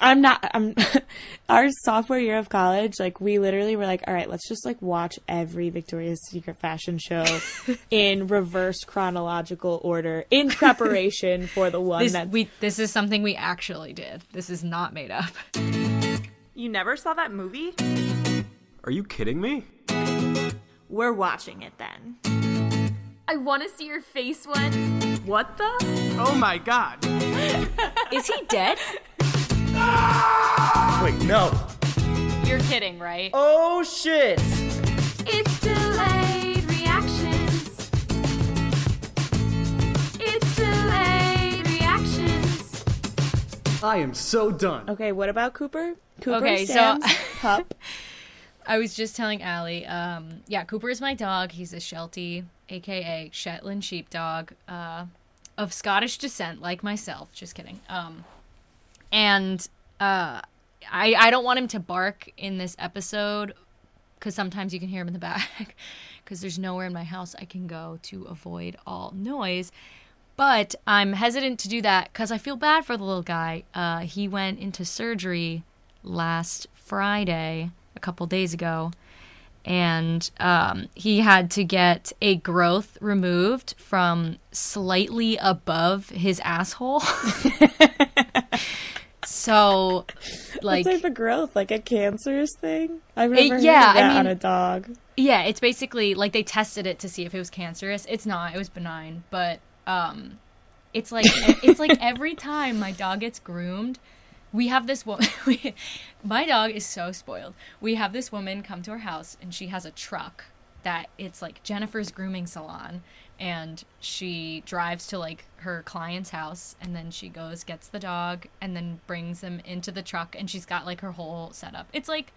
I'm not. I'm our sophomore year of college. Like we literally were like, all right, let's just like watch every Victoria's Secret fashion show in reverse chronological order in preparation for the one This, that we, this is something we actually did. This is not made up. You never saw that movie? Are you kidding me? We're watching it then. I want to see your face one. What the? Oh my god. Is he dead? Wait, no. You're kidding, right? Oh shit! It's delayed reactions. It's delayed reactions. I am so done. Okay, what about Cooper? Cooper Okay, so- Sam's pup. I was just telling Allie, um, yeah, Cooper is my dog. He's a Sheltie, aka Shetland Sheepdog, uh, of Scottish descent, like myself. Just kidding. Um, and uh, I I don't want him to bark in this episode because sometimes you can hear him in the back because there's nowhere in my house I can go to avoid all noise. But I'm hesitant to do that because I feel bad for the little guy. Uh, he went into surgery last Friday, a couple days ago, and um, he had to get a growth removed from slightly above his asshole. so, like, what type of growth? Like a cancerous thing? I've never heard yeah, I that on mean- a dog. Yeah, it's basically like they tested it to see if it was cancerous. It's not. It was benign, but um it's like it's like every time my dog gets groomed, we have this woman we, my dog is so spoiled. We have this woman come to our house and she has a truck that it's like Jennifer's grooming salon and she drives to like her client's house and then she goes gets the dog and then brings them into the truck and she's got like her whole setup. It's like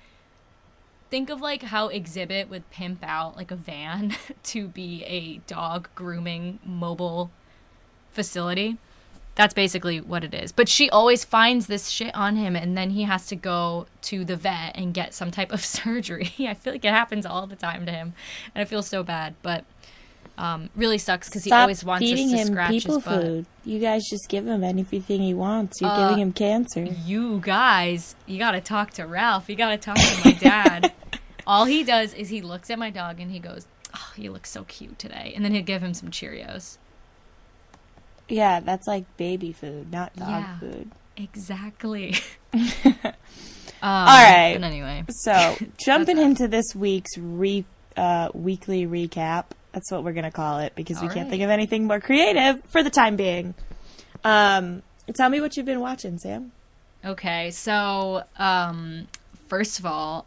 think of like how Xzibit would pimp out like a van to be a dog grooming mobile facility. That's basically what it is. But she always finds this shit on him and then he has to go to the vet and get some type of surgery. I feel like it happens all the time to him and i feel so bad but um, really sucks because he always wants us to him scratch people his butt food. You guys just give him anything he wants. You're Uh, giving him cancer. you guys, you gotta talk to Ralph. You gotta talk to my dad. All he does is he looks at my dog and he goes, "Oh, you look so cute today," and then he'd give him some Cheerios. Yeah, that's like baby food, not dog Yeah. food. Exactly. um, All right. But anyway, So, jumping into this week's re uh, weekly recap. That's what we're gonna call it because we All can't right. think of anything more creative for the time being. Um, tell me what you've been watching, Sam. okay. So, um, first of all,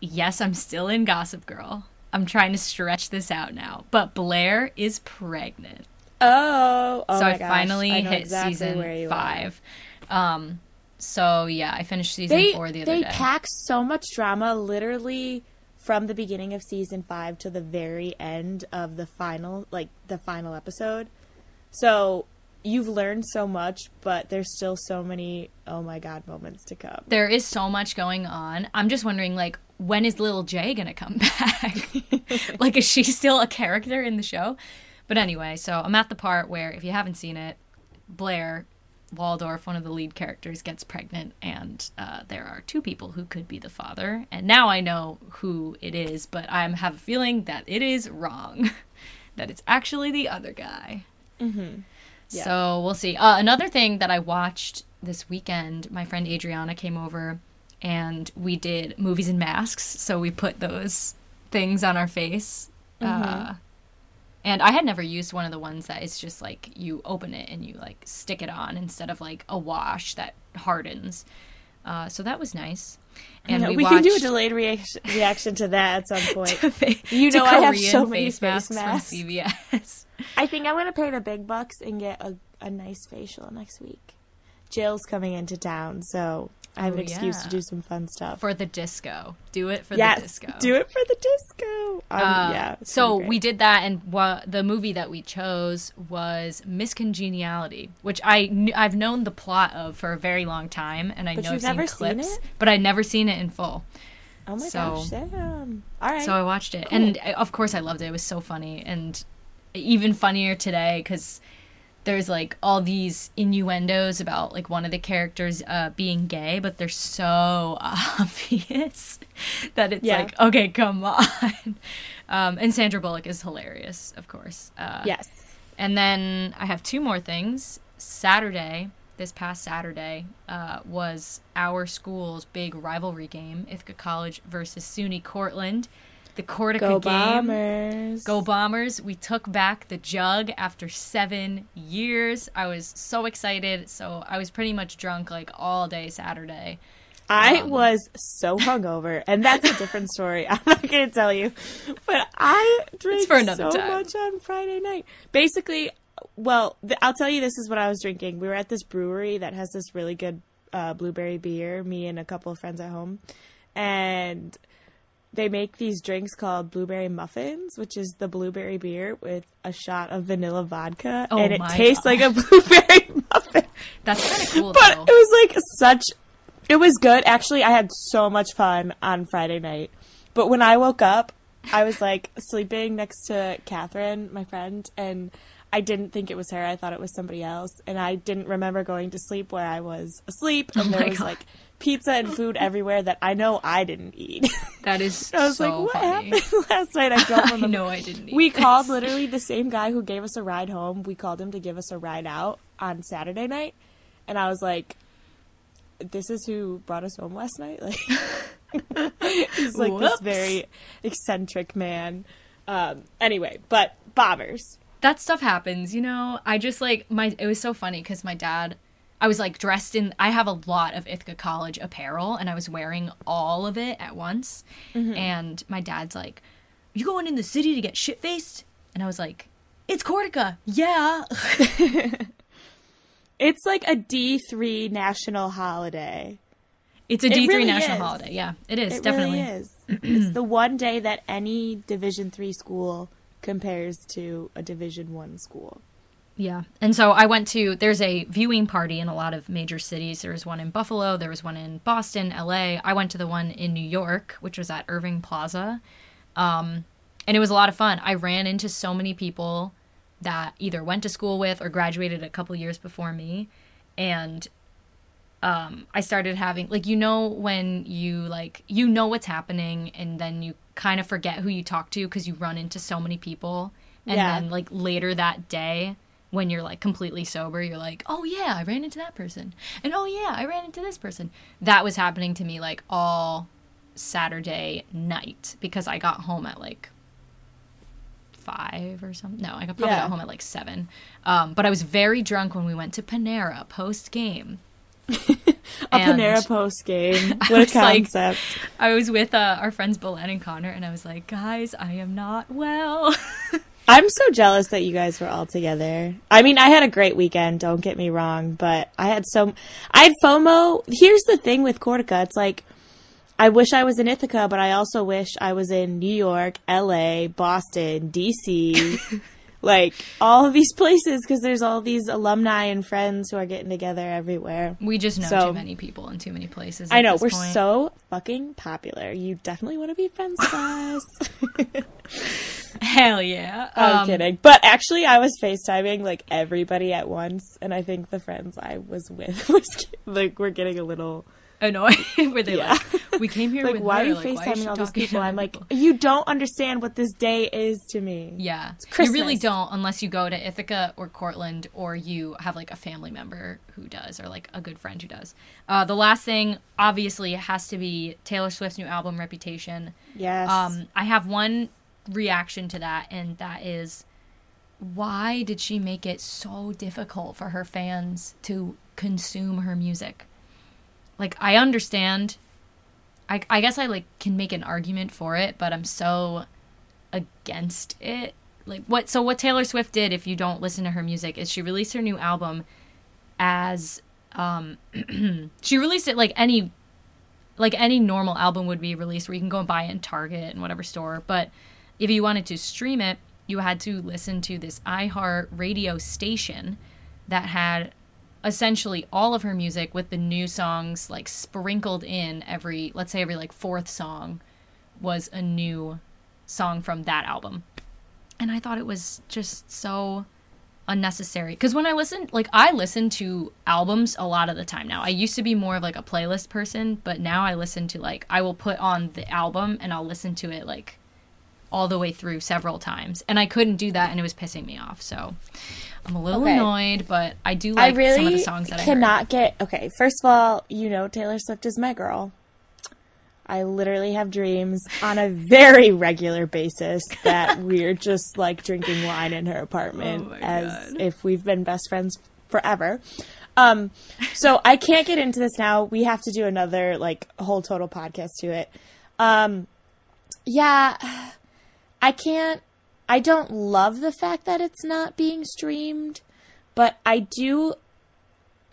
yes, I'm still in Gossip Girl. I'm trying to stretch this out now, but Blair is pregnant. Oh, oh so I gosh. finally I hit exactly season five. Um, so yeah, I finished season They four the other they day. pack so much drama, literally from the beginning of season five to the very end of the final, like the final episode. So you've learned so much, but there's still so many oh my god moments to come. there is so much going on. I'm just wondering, like, when is Little J gonna come back? like, is she still a character in the show? But anyway, so I'm at the part where, if you haven't seen it, Blair Waldorf, one of the lead characters, gets pregnant, and uh, there are two people who could be the father. And now I know who it is, but I have a feeling that it is wrong. that it's actually the other guy. So we'll see. Uh, another thing that I watched this weekend, my friend Adriana came over and we did movies and masks. So we put those things on our face. Uh, and I had never used one of the ones that is just like you open it and you like stick it on instead of like a wash that hardens. Uh, so that was nice. And we, we, can do a delayed reaction, reaction to that at some point. to You know I have so many face face masks masks. from CVS. I think I'm gonna pay the big bucks and get a, a nice facial next week. Jill's coming into town, so I have an Oh, excuse yeah. to do some fun stuff. for the disco. Do it for yes, the disco. do it for the disco. Um, Uh, yeah. So we did that, and wha- the movie that we chose was Miss Congeniality, which I kn- I've known the plot of for a very long time, and I But know you've I've seen seen clips, it? but I'd never seen it in full. Oh my so- gosh, Sam. All right. So I watched it, and uh, of course I loved it. It was so funny, and even funnier today because there's like all these innuendos about like one of the characters uh, being gay, but they're so obvious that it's Yeah. like, okay, come on. Um, and Sandra Bullock is hilarious, of course. Uh, Yes. and then I have two more things. Saturday, this past Saturday, uh, was our school's big rivalry game, Ithaca College versus SUNY Cortland. The Cortaca Go game. Bombers. Go Bombers. We took back the jug after seven years. I was so excited. So I was pretty much drunk like all day Saturday. I Um, was so hungover, and that's a different story. I'm not going to tell you, but I drank for another so time. much on Friday night. Basically, well, th- I'll tell you this is what I was drinking. We were at this brewery that has this really good uh, blueberry beer. Me and a couple of friends at home, and they make these drinks called blueberry muffins, which is the blueberry beer with a shot of vanilla vodka, Oh and it tastes like a blueberry muffin. That's kind of cool But though. it was like such. It was good. Actually, I had so much fun on Friday night. But when I woke up, I was like sleeping next to Catherine, my friend, and I didn't think it was her. I thought it was somebody else. And I didn't remember going to sleep where I was asleep. Oh and there my was God. like pizza and food everywhere that I know I didn't eat. That is I was so like, what funny. happened last night? I don't I know I didn't. Eat We this. called literally the same guy who gave us a ride home. We called him to give us a ride out on Saturday night, and I was like, "This is who brought us home last night." Like, he's like Whoops. this very eccentric man. Um, anyway, but bombers. that stuff happens, you know. I just like my. It was so funny because my dad. I was like dressed in. I have a lot of Ithaca College apparel, and I was wearing all of it at once. Mm-hmm. And my dad's like, "You going in the city to get shit faced?" And I was like, "It's Cortaca, yeah." It's like a D three national holiday. It's a D three really national is. holiday. Yeah, it is It definitely. really is. it's the one day that any Division three school compares to a Division one school. Yeah. And so I went to there's a viewing party in a lot of major cities. There was one in Buffalo, there was one in Boston, LA. I went to the one in New York, which was at Irving Plaza. Um and it was a lot of fun. I ran into so many people that either went to school with or graduated a couple years before me and um I started having like you know when you like you know what's happening and then you kind of forget who you talk to because you run into so many people and Yeah. then like later that day when you're like completely sober you're like oh yeah i ran into that person and oh yeah i ran into this person that was happening to me like all saturday night because i got home at like five or something no i got probably Yeah. got home at like seven um, but i was very drunk when we went to panera post game A Panera Post game. What a was like- concept. I was with uh, our friends Belen and Connor, and I was like, guys, I am not well. I'm so jealous that you guys were all together. I mean, I had a great weekend, don't get me wrong, but I had so I had FOMO. Here's the thing with Cortaca. It's like I wish I was in Ithaca, but I also wish I was in New York, LA, Boston, DC, like all of these places because there's all these alumni and friends who are getting together everywhere. we just know So- too many people in too many places. I know we're point. so fucking popular. You definitely want to be friends with us. hell yeah. I'm Um, kidding. But actually, I was FaceTiming like everybody at once, and I think the friends I was with was like we're getting a little Annoying. Where they Yeah. like, we came here like, with why are you like, FaceTiming all these people? I'm like, you don't understand what this day is to me. Yeah, you really don't unless you go to Ithaca or Cortland or you have like a family member who does or like a good friend who does. Uh, the last thing, obviously, has to be Taylor Swift's new album, Reputation. Yes. Um, I have one reaction to that, and that is why did she make it so difficult for her fans to consume her music? Like, I understand. I, I guess I like can make an argument for it, but I'm so against it. Like what? So what Taylor Swift did, if you don't listen to her music, is she released her new album as um, she released it like any like any normal album would be released where you can go and buy it in Target and whatever store. But if you wanted to stream it, you had to listen to this iHeart radio station that had essentially all of her music with the new songs like sprinkled in every let's say every like fourth song was a new song from that album. And I thought it was just so unnecessary because when I listen, like I listen to albums a lot of the time now. I used to be more of like a playlist person, but now I listen to like I will put on the album and I'll listen to it like all the way through several times, and I couldn't do that, and it was pissing me off. So I'm a little Okay. annoyed, but I do I like really some of the songs that I heard. cannot get. Okay, first of all, you know Taylor Swift is my girl. I literally have dreams on a very regular basis that we're just like drinking wine in her apartment Oh as God. if we've been best friends forever. Um, so I can't get into this now. We have to do another like whole total podcast to it. Um, yeah, I can't. I don't love the fact that it's not being streamed, but I do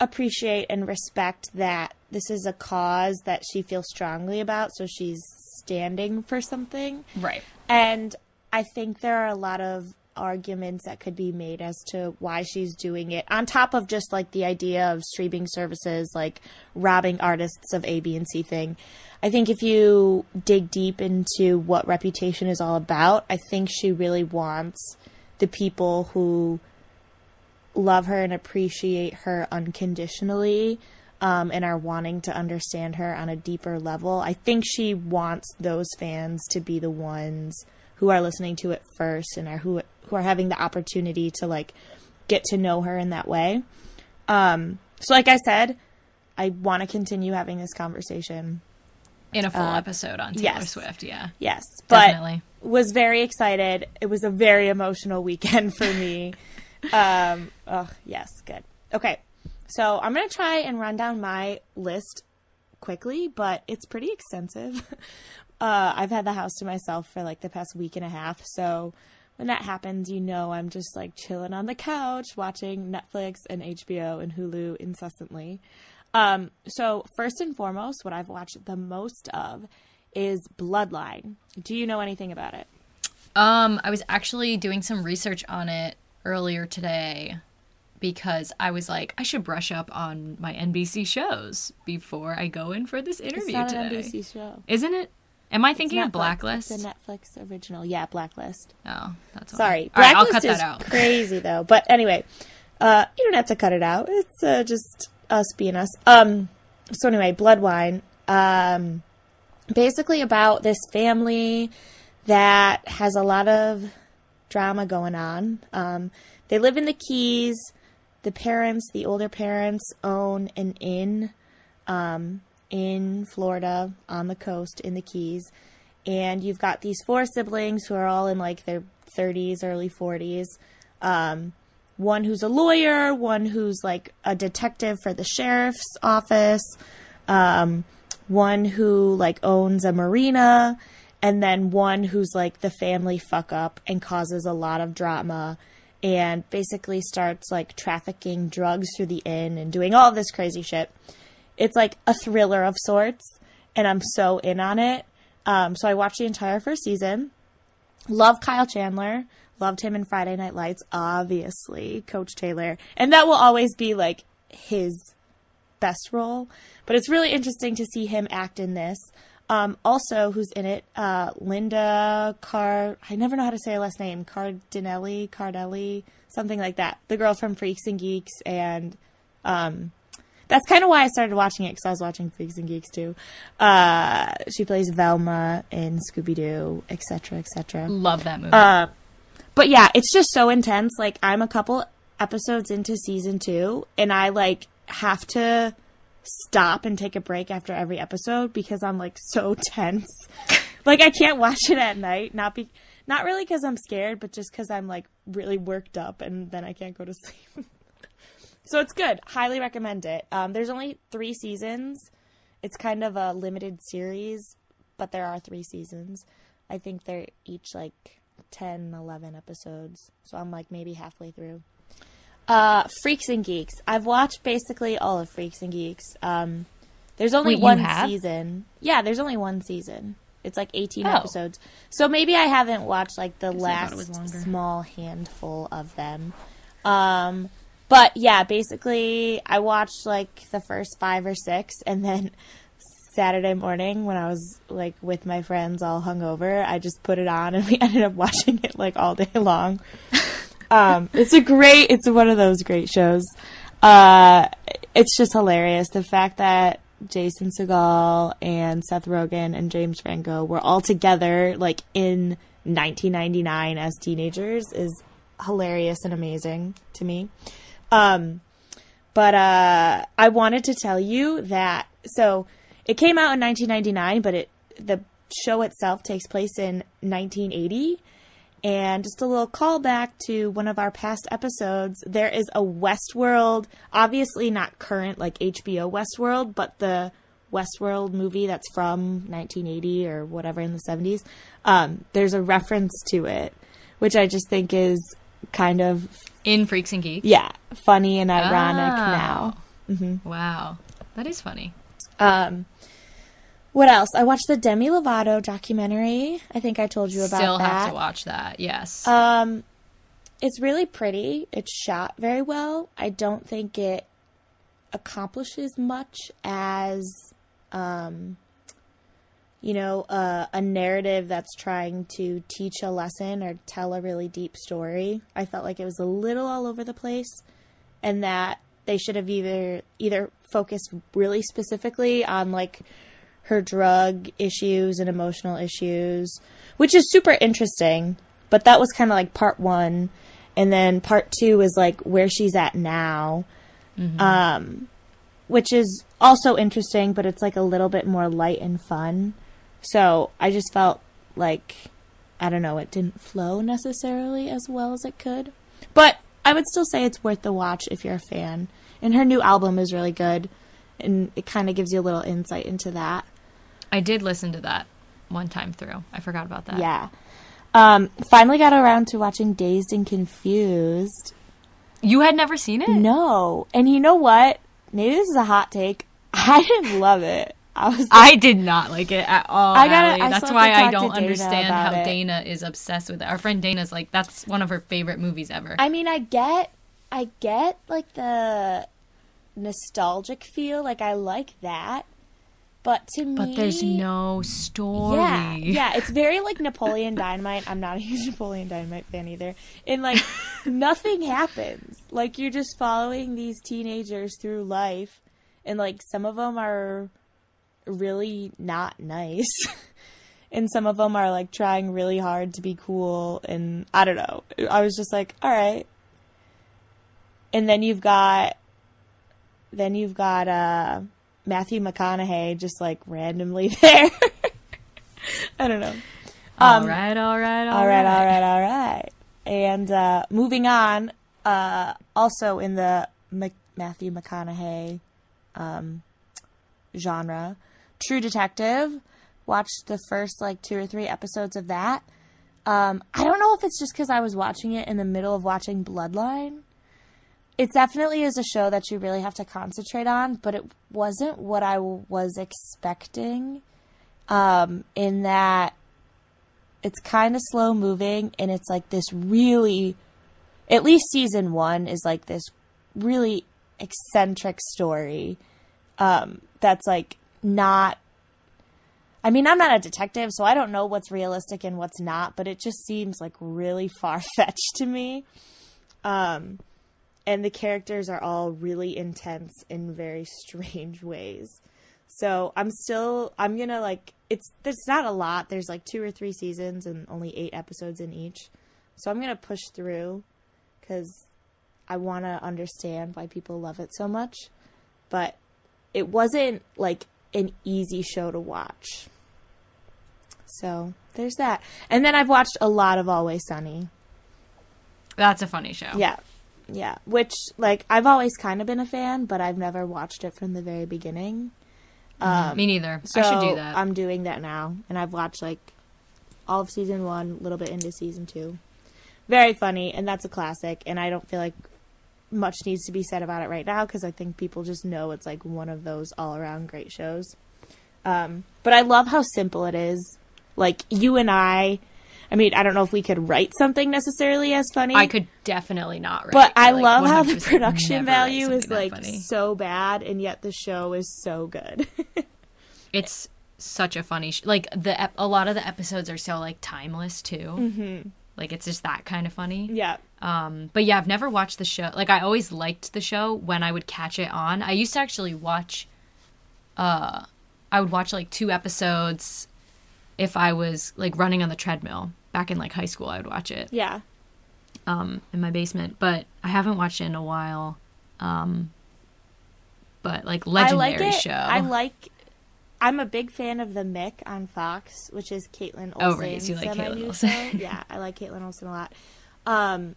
appreciate and respect that this is a cause that she feels strongly about, so she's standing for something. right. And I think there are a lot of arguments that could be made as to why she's doing it, on top of just like the idea of streaming services like robbing artists of A, B, and C thing. I think if you dig deep into what Reputation is all about, I think she really wants the people who love her and appreciate her unconditionally um, and are wanting to understand her on a deeper level. I think she wants those fans to be the ones who are listening to it first and are who who are having the opportunity to like get to know her in that way. Um, so, like I said, I want to continue having this conversation. In a full Uh, episode on Taylor yes. Swift, yeah. Yes, but Definitely. was very excited. It was a very emotional weekend for me. um, oh, yes, good. Okay, so I'm gonna try and run down my list quickly, but it's pretty extensive. uh, I've had the house to myself for like the past week and a half, so when that happens, you know I'm just like chilling on the couch watching Netflix and HBO and Hulu incessantly. Um, so first and foremost, what I've watched the most of is Bloodline. Do you know anything about it? Um, I was actually doing some research on it earlier today because I was like, I should brush up on my NBC shows before I go in for this It's interview not today. an NBC show. Isn't it? Am I thinking of Blacklist? The Netflix original. Yeah, Blacklist. oh, that's. Sorry, All right, I'll Blacklist cut that out. crazy though. But anyway, uh, you don't have to cut it out. It's uh, just us being us. Um, so anyway, Bloodline. Um, basically about this family that has a lot of drama going on. Um, they live in the Keys. The parents, the older parents, own an inn um, in Florida on the coast in the Keys. And you've got these four siblings who are all in like their 30s, early 40s. Um, one who's a lawyer, one who's like a detective for the sheriff's office, um, one who like owns a marina, and then one who's like the family fuck up and causes a lot of drama and basically starts like trafficking drugs through the inn and doing all this crazy shit. It's like a thriller of sorts, and I'm so in on it. Um, so I watched the entire first season. Love Kyle Chandler. Loved him in Friday Night Lights, obviously, Coach Taylor. And that will always be like his best role. But it's really interesting to see him act in this. Um, also, who's in it? Uh, Linda Car. I never know how to say her last name. Cardinelli, Cardelli, something like that. The girl from Freaks and Geeks, and um, that's kind of why I started watching it because I was watching Freaks and Geeks too. Uh, she plays Velma in Scooby Doo, etc., etc. Love that movie. Uh, but yeah, it's just so intense. Like I'm a couple episodes into season two, and I like have to stop and take a break after every episode because I'm like so tense. like I can't watch it at night, not be not really because I'm scared, but just because I'm like really worked up, and then I can't go to sleep. So it's good. Highly recommend it. Um, there's only three seasons. It's kind of a limited series, but there are three seasons. I think they're each like 10, 11 episodes. So I'm like maybe halfway through. Uh, Freaks and Geeks. I've watched basically all of Freaks and Geeks. Um, there's only Wait, one season. Yeah, there's only one season. It's like 18 Oh. episodes. So maybe I haven't watched like the I thought it last small handful of them. Um, but yeah, basically I watched like the first five or six and then Saturday morning when I was like with my friends all hungover, I just put it on and we ended up watching it like all day long. um, it's a great. It's one of those great shows. Uh, it's just hilarious the fact that Jason Segel and Seth Rogen and James Franco were all together like in 1999 as teenagers is hilarious and amazing to me. Um, but uh, I wanted to tell you that so it came out in 1999, but it the show itself takes place in 1980. And just a little callback to one of our past episodes, there is a Westworld, obviously not current like HBO Westworld, but the Westworld movie that's from 1980 or whatever in the 70s. Um, there's a reference to it, which I just think is kind of In Freaks and Geeks. yeah funny and ironic Oh. now. Wow. That is funny. Um, what else? I watched the Demi Lovato documentary. I think I told you about Still that. have to watch that. Yes. Um, it's really pretty. It's shot very well. I don't think it accomplishes much as, um, you know, uh, a narrative that's trying to teach a lesson or tell a really deep story. I felt like it was a little all over the place, and that they should have either either focused really specifically on like her drug issues and emotional issues, which is super interesting. But that was kind of like part one, and then part two is like where she's at now, um, which is also interesting, but it's like a little bit more light and fun. So I just felt like I don't know, it didn't flow necessarily as well as it could, but I would still say it's worth the watch if you're a fan. And her new album is really good, and it kind of gives you a little insight into that. I did listen to that one time through. I forgot about that. Yeah. Um, finally got around to watching Dazed and Confused. You had never seen it? No. And you know what? Maybe this is a hot take. I didn't love it. I was like, I did not like it at all. I I That's why I don't understand how it. Dana is obsessed with it. Our friend Dana's like, that's one of her favorite movies ever. I mean, I get, I get like the nostalgic feel. Like I like that, but to me, but there's no story. Yeah, yeah, it's very like Napoleon Dynamite. I'm not a huge Napoleon Dynamite fan either. And like nothing happens. Like you're just following these teenagers through life, and like some of them are really not nice. And some of them are like trying really hard to be cool, and I don't know. I was just like, all right. And then you've got, then you've got uh, Matthew McConaughey just like randomly there. I don't know. All Um, right, all right, all right, all right, all right. And uh, moving on, uh, also in the Mc- Matthew McConaughey um, genre, True Detective. Watched the first like two or three episodes of that. Um, I don't know if it's just because I was watching it in the middle of watching Bloodline. It definitely is a show that you really have to concentrate on, but it wasn't what I was expecting. Um, in that it's kind of slow moving and it's like this really at least season one is like this really eccentric story um that's like not I mean, I'm not a detective, so I don't know what's realistic and what's not, but it just seems like really far fetched to me. Um, and the characters are all really intense in very strange ways. So I'm still I'm gonna like it's there's not a lot. There's like two or three seasons and only eight episodes in each. So I'm gonna push through because I want to understand why people love it so much. But it wasn't like an easy show to watch. So there's that. And then I've watched a lot of Always Sunny. That's a funny show. Yeah. Yeah. Which, like, I've always kind of been a fan, but I've never watched it from the very beginning. Um, Me neither. so I should do that. I'm doing that now. And I've watched, like, all of season one, a little bit into season two. Very funny, and that's a classic. And I don't feel like much needs to be said about it right now because I think people just know it's, like, one of those all around great shows. Um, but I love how simple it is. Like, you and I. I mean, I don't know if we could write something necessarily as funny. I could definitely not write. But I like, love how the production value is like funny. so bad, and yet the show is so good. It's such a funny sh- like the ep- a lot of the episodes are so like timeless too. Mm-hmm. Like it's just that kind of funny. Yeah. Um, but yeah, I've never watched the show. Like I always liked the show when I would catch it on. I used to actually watch. Uh, I would watch like two episodes if I was like running on the treadmill back in like high school. I would watch it Yeah. um, in my basement, but I haven't watched it in a while. Um, but like legendary I like it. show. I like. I'm a big fan of the Mick on Fox, which is Kaitlin Olson. Oh, right, you like Kaitlin Olson. yeah, I like Kaitlin Olson a lot. Um,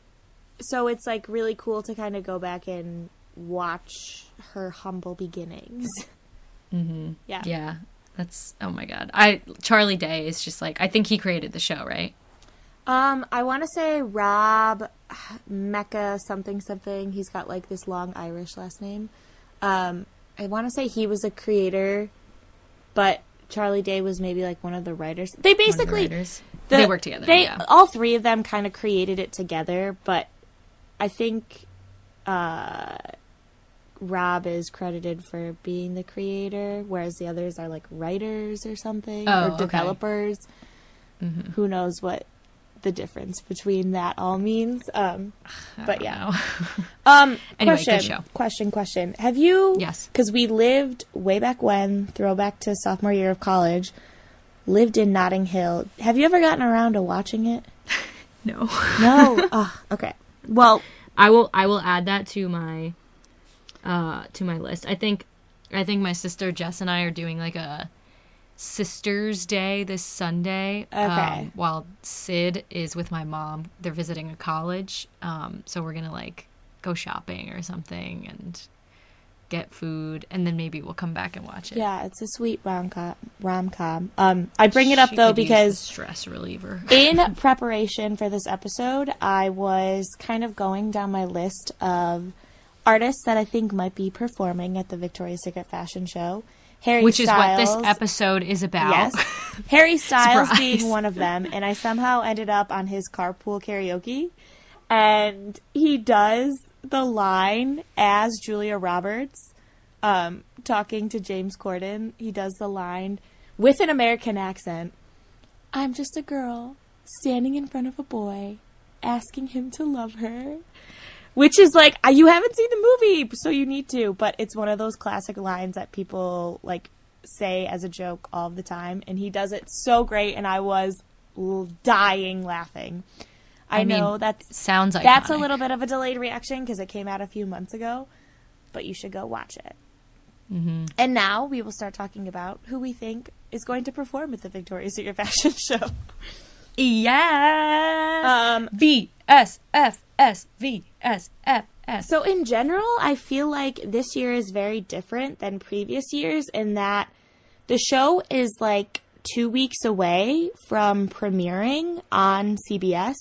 so it's like really cool to kind of go back and watch her humble beginnings. Mm-hmm. Yeah. yeah, that's oh my god. I Charlie Day is just like I think he created the show, right? Um, I want to say Rob Mecca something something. He's got like this long Irish last name. Um, I want to say he was a creator, but Charlie Day was maybe like one of the writers. They of the basically writers. the- they work together. They yeah. all three of them kind of created it together, but I think uh, Rob is credited for being the creator, whereas the others are like writers or something Oh, or okay. Mm-hmm. developers. Who knows what the difference between that all means? Um, but yeah. Um, Anyway, question, good show. question, question. Have you? Yes. Because we lived way back when, throwback to sophomore year of college, lived in Notting Hill. Have you ever gotten around to watching it? no. No. oh, okay. Well, I will I will add that to my uh to my list. I think I think my sister Jess and I are doing like a sisters day this Sunday. Okay. Um, while Sid is with my mom. They're visiting a college. Um so we're going to like go shopping or something and get food and then maybe we'll come back and watch it. yeah, it's a sweet rom com. Rom com. Um, I bring it up She though could use the because stress reliever. in preparation for this episode, I was kind of going down my list of artists that I think might be performing at the Victoria's Secret fashion show. Harry Which is what this episode is about. Yes. Harry Styles being one of them, and I somehow ended up on his carpool karaoke, and he does the line as Julia Roberts, um, talking to James Corden. He does the line with an American accent. I'm just a girl standing in front of a boy, asking him to love her. Which is like you haven't seen the movie, so you need to. But it's one of those classic lines that people like say as a joke all the time, and he does it so great, and I was dying laughing. I, I mean, know that Sounds like that's a little bit of a delayed reaction because it came out a few months ago, but you should go watch it. Mm-hmm. And now we will start talking about who we think is going to perform at the Victoria's Secret Fashion Show. Yes. Um, V S F S V S F S. So in general, I feel like this year is very different than previous years in that the show is like two weeks away from premiering on CBS.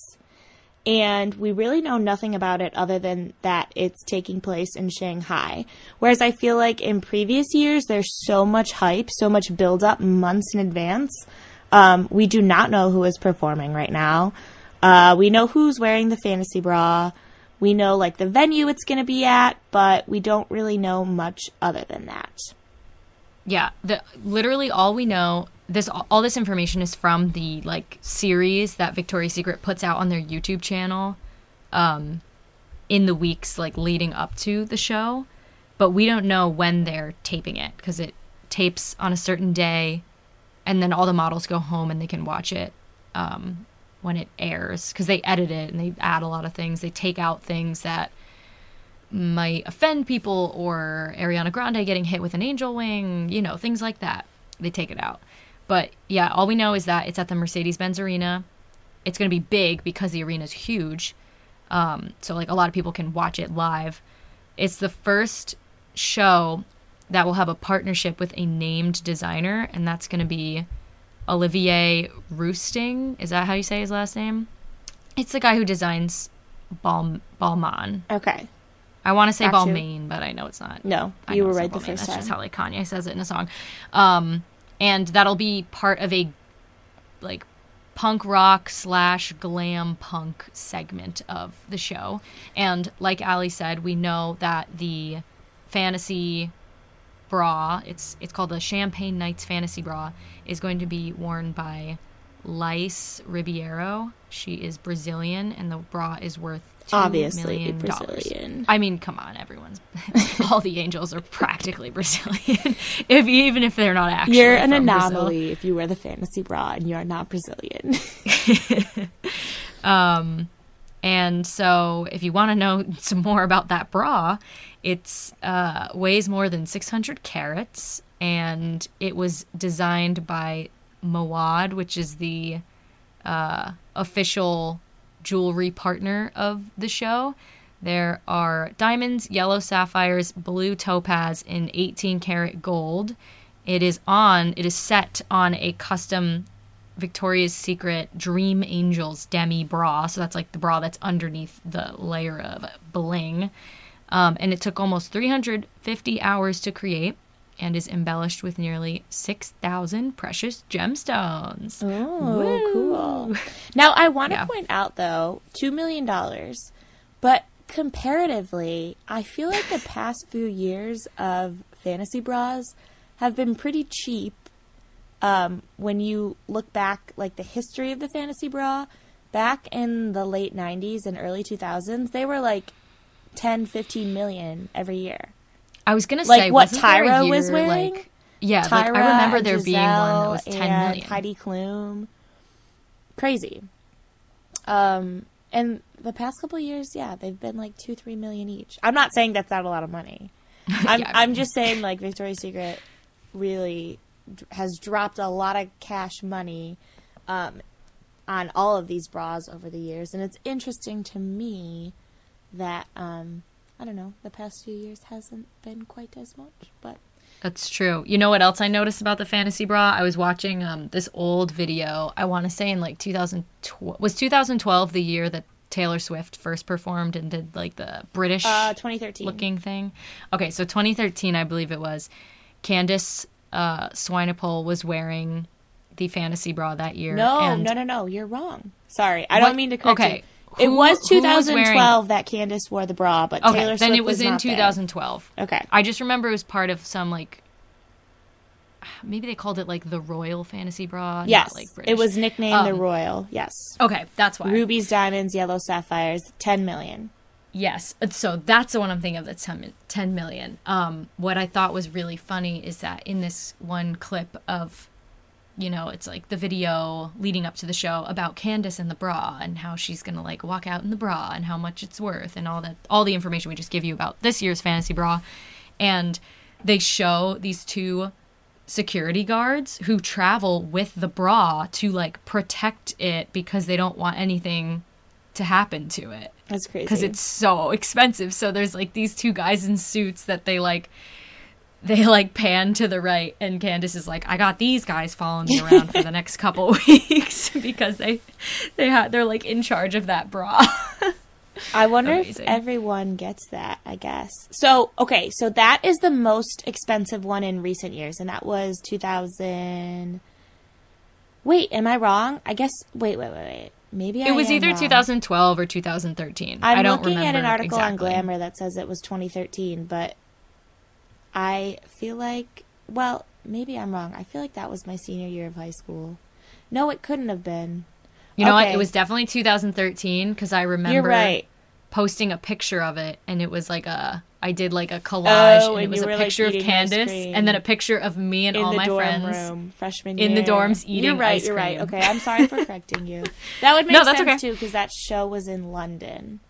And we really know nothing about it other than that it's taking place in Shanghai. Whereas I feel like in previous years, there's so much hype, so much build up months in advance. Um, we do not know who is performing right now. Uh, we know who's wearing the fantasy bra. We know like the venue it's going to be at, but we don't really know much other than that. Yeah, the literally all we know this all this information is from the like series that Victoria's Secret puts out on their YouTube channel um in the weeks like leading up to the show, but we don't know when they're taping it because it tapes on a certain day and then all the models go home and they can watch it um when it airs because they edit it and they add a lot of things. They take out things that might offend people or Ariana Grande getting hit with an angel wing, you know, things like that. They take it out. But yeah, all we know is that it's at the Mercedes Benz Arena. It's going to be big because the arena is huge. Um, so, like, a lot of people can watch it live. It's the first show that will have a partnership with a named designer, and that's going to be Olivier Rousteing. Is that how you say his last name? It's the guy who designs Bal- Balmain. Okay. I want to say Got. Balmain, but I know it's not. No, you were right the first That's time. just how like Kanye says it in a song. Um, and that'll be part of a like punk rock slash glam punk segment of the show. And like Ali said, we know that the fantasy bra, it's it's called the Champagne Nights Fantasy Bra, is going to be worn by Lais Ribeiro. She is Brazilian, and the bra is worth two Obviously million dollars. Brazilian. I mean, come on, everyone's all the angels are practically Brazilian, if even if they're not actually. You're an from Brazil. anomaly if you wear the fantasy bra and you are not Brazilian. um, And so, if you want to know some more about that bra, it's uh, weighs more than 600 carats, and it was designed by Mouawad, which is the uh, official jewelry partner of the show. There are diamonds, yellow sapphires, blue topaz, and 18 karat gold. It is on. It is set on a custom Victoria's Secret Dream Angels demi bra. So that's like the bra that's underneath the layer of bling. Um, and it took almost 350 hours to create and is embellished with nearly 6,000 precious gemstones. Oh, cool. Now, I want to Yeah. point out, though, $2 million, but comparatively, I feel like the past few years of fantasy bras have been pretty cheap. Um, when you look back, like the history of the fantasy bra, back in the late 90s and early 2000s, they were like 10, 15 million every year. I was gonna Like say what wasn't there a Tyra was wearing? Like, yeah, Tyra like I remember there being one that was 10 and million. Heidi Klum. Crazy. Um, and the past couple years, yeah, they've been like two, three million each. I'm not saying that's not a lot of money. I'm, Yeah, I'm just saying like Victoria's Secret really d- has dropped a lot of cash money um, on all of these bras over the years, and it's interesting to me that um, I don't know the past few years hasn't been quite as much, but That's true. You know what else I noticed about the fantasy bra? I was watching um, this old video. I want to say in like 2012 was 2012 the year that Taylor Swift first performed and did like the British uh, 2013 looking thing. Okay, so 2013, I believe it was. Candice uh, Swanepoel was wearing the fantasy bra that year. No, and no, no, no. You're wrong. Sorry, I What- don't mean to correct okay, you. It who- was who was 2012 that Candice wore the bra, but Okay, Taylor then it was, in not there. 2012. Okay. I just remember it was part of some like maybe they called it like the Royal Fantasy Bra. not, Yes, like it was nicknamed the Um, Royal. Yes, Okay, that's why. rubies, diamonds, yellow sapphires, 10 million. Yes. So that's the one I'm thinking of that's 10, 10 million. Um, what I thought was really funny is that in this one clip of, you know, it's like the video leading up to the show about Candice and the bra and how she's going to like walk out in the bra and how much it's worth and all that, all the information we just give you about this year's fantasy bra. And they show these two security guards who travel with the bra to like protect it because they don't want anything to happen to it That's crazy. because it's so expensive. So there's like these two guys in suits that they like they like pan to the right and Candice is like, I got these guys following me around for the next couple weeks because they they had they're like in charge of that bra. I wonder Amazing. if everyone gets that, I guess. So, okay, so that is the most expensive one in recent years, and that was 2000. Wait, am I wrong? I guess, wait, wait, wait, wait. Maybe I it was am either wrong. 2012 or 2013. I'm I don't looking remember at an article on. Glamour that says it was 2013, but I feel like, well, maybe I'm wrong. I feel like that was my senior year of high school. No, it couldn't have been. You know what? It was definitely 2013 because I remember right. posting a picture of it and it was like a I did like a collage Oh, and it was a were, like, picture of Candice and then a picture of me and in all the my dorm friends. room freshman in the dorms eating You're right. you're right. Okay, I'm sorry for correcting you. That would make No, sense okay. too because that show was in London.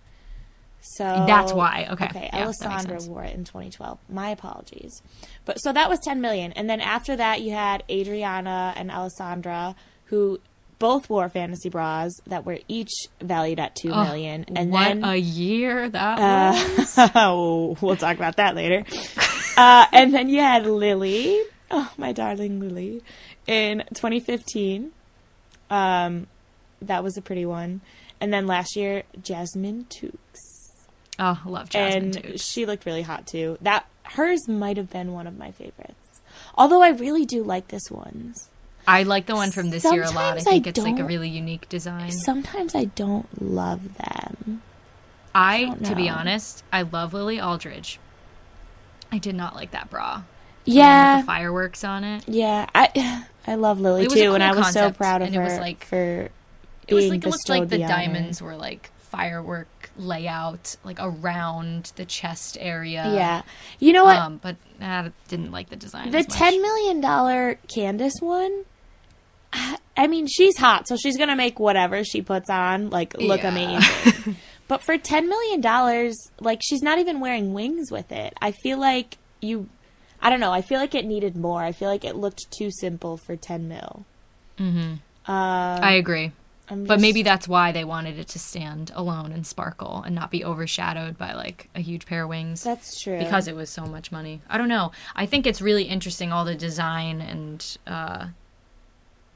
So That's why. Okay. Okay, Yeah, Alessandra wore it in 2012. My apologies. But so that was 10 million, and then after that you had Adriana and Alessandra who both wore fantasy bras that were each valued at two Oh, million, and what then a year that was. uh, oh, we'll talk about that later. Uh, and then you had Lily, oh my darling Lily, in 2015. Um, that was a pretty one. And then last year, Jasmine Tookes, Oh, I love Jasmine and she looked really hot too. That hers might have been one of my favorites. Although I really do like this one's. I like the one from this year a lot. I think I it's like a really unique design. Sometimes I don't love them. I, don't to be honest, I love Lily Aldridge. I did not like that bra. Yeah, With the fireworks on it. Yeah, I I love Lily It was a too, and I was so proud of and her it was like- for it was like it looked like the the diamonds were like firework layout like around the chest area. Yeah, you know what? Um, but I didn't like the design. the as much. ten million dollar Candice one. I mean, she's hot, so she's gonna make whatever she puts on like look Yeah. amazing. but for ten million dollars, like she's not even wearing wings with it. I feel like you, I don't know. I feel like it needed more. I feel like it looked too simple for ten mil. Mm-hmm. Uh, I agree. I'm But just- maybe that's why they wanted it to stand alone and sparkle and not be overshadowed by like a huge pair of wings. that's true because it was so much money. I don't know. I think it's really interesting all the design and uh,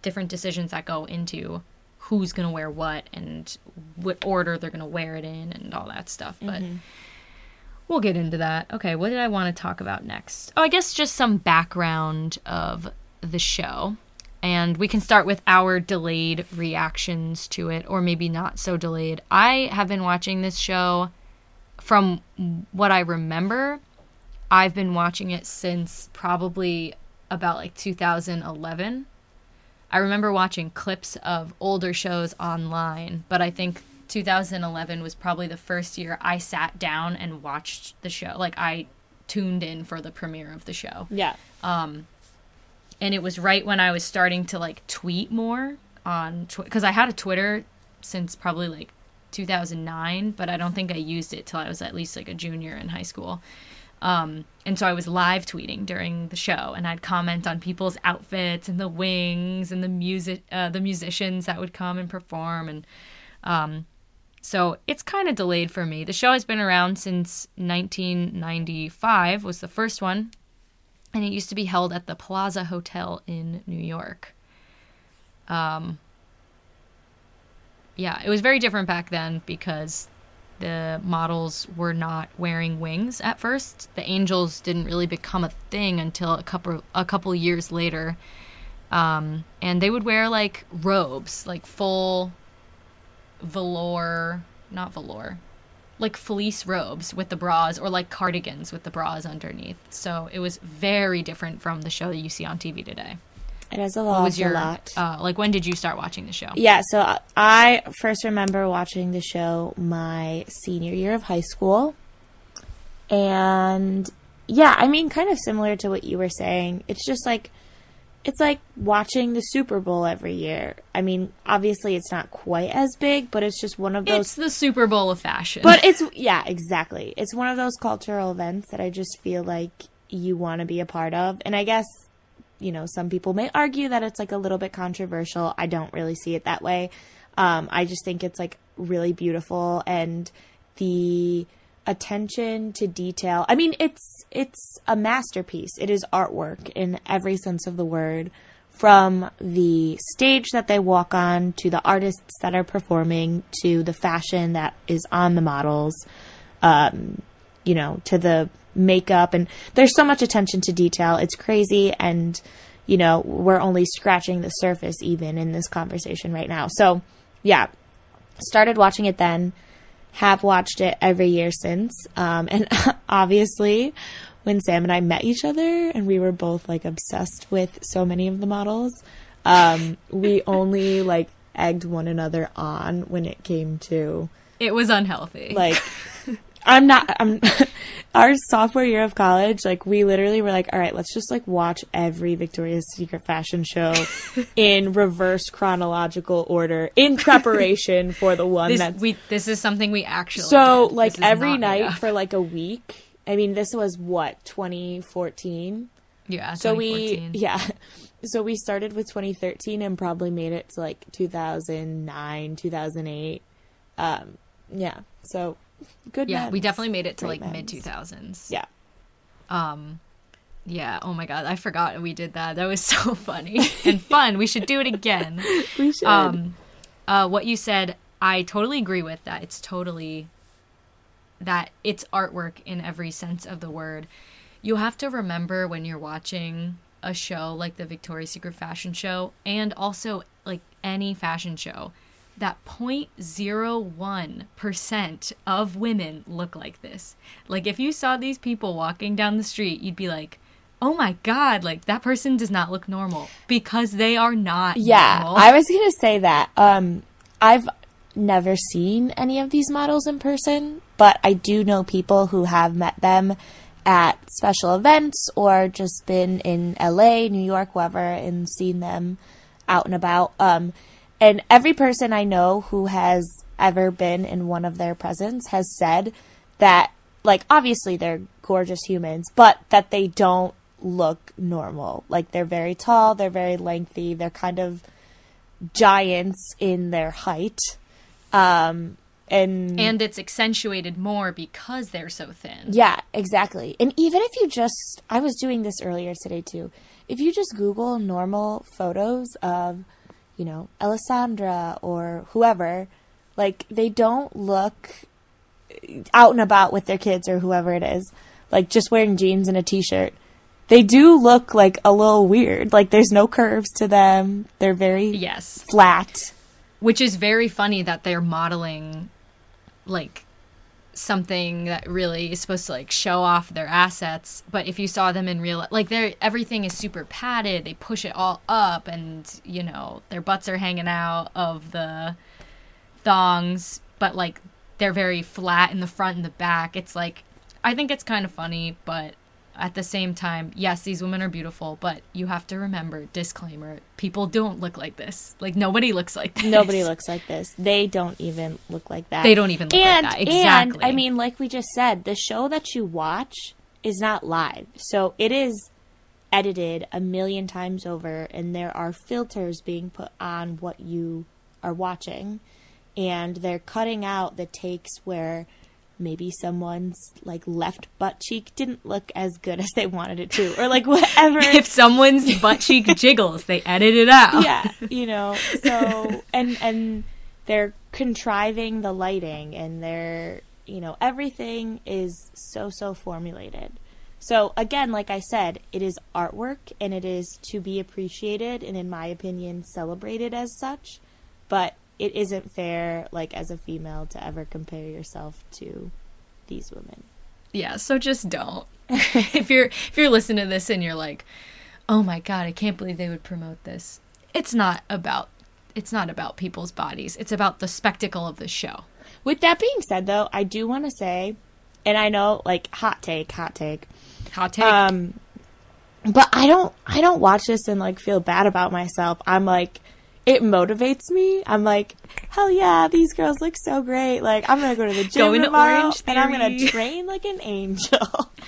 different decisions that go into who's gonna wear what and what order they're gonna wear it in and all that stuff. But we'll get into that. Okay, what did I want to talk about next? Oh, I guess just some background of the show. And we can start with our delayed reactions to it, or maybe not so delayed. I have been watching this show from what I remember, I've been watching it since probably about like 2011. I remember watching clips of older shows online, but I think 2011 was probably the first year I sat down and watched the show. Like I tuned in for the premiere of the show yeah. Um, and it was right when I was starting to like tweet more on because I had a Twitter since probably like 2009, but I don't think I used it till I was at least like a junior in high school. Um, and so I was live tweeting during the show, and I'd comment on people's outfits and the wings and the music, uh, the musicians that would come and perform, and um, so it's kind of delayed for me. The show has been around since 1995 was the first one, and it used to be held at the Plaza Hotel in New York. Um, yeah, it was very different back then because the models were not wearing wings at first. The angels didn't really become a thing until a couple a couple years later. Um, and they would wear like robes, like full velour, not velour, like fleece robes with the bras or like cardigans with the bras underneath. So it was very different from the show that you see on TV today. It has a What lot. was your lot. uh, like when did you start watching the show? Yeah, so I first remember watching the show my senior year of high school. And yeah, I mean kind of similar to what you were saying. It's just like it's like watching the Super Bowl every year. I mean, obviously it's not quite as big, but it's just one of those It's the Super Bowl of fashion. but it's yeah, exactly. It's one of those cultural events that I just feel like you want to be a part of. And I guess you know, some people may argue that it's like a little bit controversial. I don't really see it that way. Um, I just think it's like really beautiful and the attention to detail. I mean, it's it's a masterpiece. It is artwork in every sense of the word. From the stage that they walk on to the artists that are performing to the fashion that is on the models, um, you know, to the makeup and there's so much attention to detail. It's crazy and you know, we're only scratching the surface even in this conversation right now. So, yeah. Started watching it then, have watched it every year since. Um, and obviously, when Sam and I met each other and we were both like obsessed with so many of the models, um, we only like egged one another on when it came to it was unhealthy. like I'm not I'm our sophomore year of college, like we literally were like, all right, let's just like watch every Victoria's Secret fashion show in reverse chronological order in preparation for the one this that's we this is something we actually so did. like every night up. for like a week. I mean, this was what 2014. yeah So we yeah. So we started with 2013 and probably made it to like 2009, 2008. Um yeah. So good yeah we definitely made it to like mid 2000s Yeah. um yeah oh my god i forgot we did that. That was so funny and fun. We should do it again. We should. um uh what you said i totally agree with that. It's totally that it's artwork in every sense of the word. You have to remember when you're watching a show like the victoria's secret fashion show and also like any fashion show that 0.01% of women look like this like if you saw these people walking down the street you'd be like oh my god, like that person does not look normal because they are not Yeah, normal. I was gonna say that. Um, I've never seen any of these models in person, but I do know people who have met them at special events or just been in LA, New York, wherever, and seen them out and about. Um, and every person I know who has ever been in one of their presents has said that, like, obviously they're gorgeous humans, but that they don't look normal. Like, they're very tall, they're very lengthy, they're kind of giants in their height. Um, and and it's accentuated more because they're so thin. yeah, exactly. And even if you just, I was doing this earlier today too. If you just Google normal photos of, you know, Alessandra or whoever, like they don't look out and about with their kids or whoever it is, like just wearing jeans and a t-shirt. They do look like a little weird. Like there's no curves to them. They're very Yes. flat. Which is very funny that they're modeling like something that really is supposed to like show off their assets, but if you saw them in real like they're everything is super padded, they push it all up and you know, their butts are hanging out of the thongs, but like they're very flat in the front and the back. It's like I think it's kind of funny, but at the same time, yes, these women are beautiful, but you have to remember disclaimer, people don't look like this. Like nobody looks like this. Nobody looks like this. They don't even look like that. They don't even look like and, that. Exactly. And I mean, like we just said, the show that you watch is not live. So it is edited a million times over and there are filters being put on what you are watching and they're cutting out the takes where maybe someone's like left butt cheek didn't look as good as they wanted it to or like whatever. If someone's butt cheek jiggles, they edit it out. yeah you know so and and they're contriving the lighting and they're you know everything is so so formulated. So again like i said it is artwork and it is to be appreciated and in my opinion celebrated as such. But it isn't fair like as a female to ever compare yourself to these women Yeah, so just don't. if you're if you're listening to this and you're like, "Oh my god, I can't believe they would promote this." It's not about it's not about people's bodies. It's about the spectacle of the show. with that being said though i do want to say and i know like hot take hot take Hot take. Um, but I don't, I don't watch this and like feel bad about myself. I'm like, it motivates me. I'm like, hell yeah, these girls look so great. Like, I'm gonna go to the gym Going to tomorrow Orange and I'm gonna train like an angel.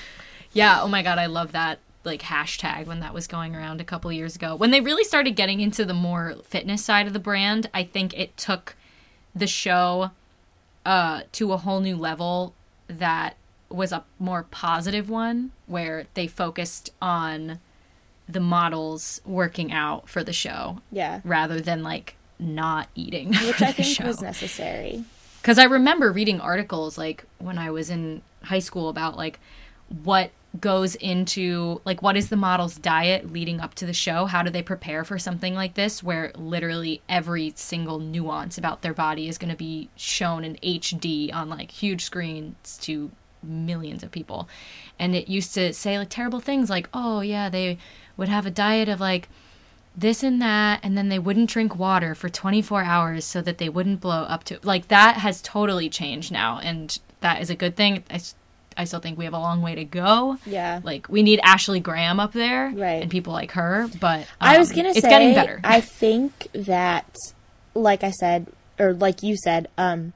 Yeah, oh my god, I love that like hashtag when that was going around a couple years ago. When they really started getting into the more fitness side of the brand, I think it took the show uh to a whole new level that was a more positive one where they focused on the models working out for the show yeah, rather than like not eating which I think show. was necessary. Because I remember reading articles like when I was in high school about like what goes into like what is the model's diet leading up to the show? How do they prepare for something like this where literally every single nuance about their body is going to be shown in HD on like huge screens to millions of people. And it used to say like terrible things like, "Oh, yeah, they would have a diet of like this and that and then they wouldn't drink water for 24 hours so that they wouldn't blow up to like that has totally changed now and that is a good thing I, I still think we have a long way to go Yeah. like we need ashley graham up there Right. and people like her but I was um, gonna it's say, getting better I think that, like I said, or like you said, um,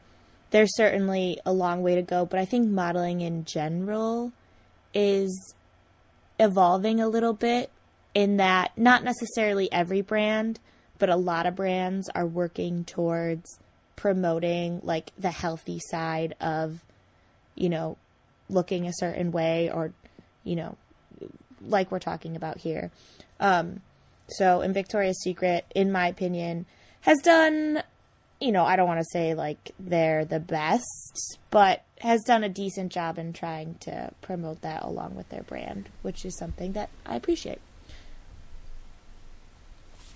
there's certainly a long way to go, but I think modeling in general is evolving a little bit in that not necessarily every brand, but a lot of brands are working towards promoting like the healthy side of, you know, looking a certain way or, you know, like we're talking about here. Um, so, in Victoria's Secret, in my opinion, has done, you know, I don't want to say like they're the best, but has done a decent job in trying to promote that along with their brand, which is something that I appreciate.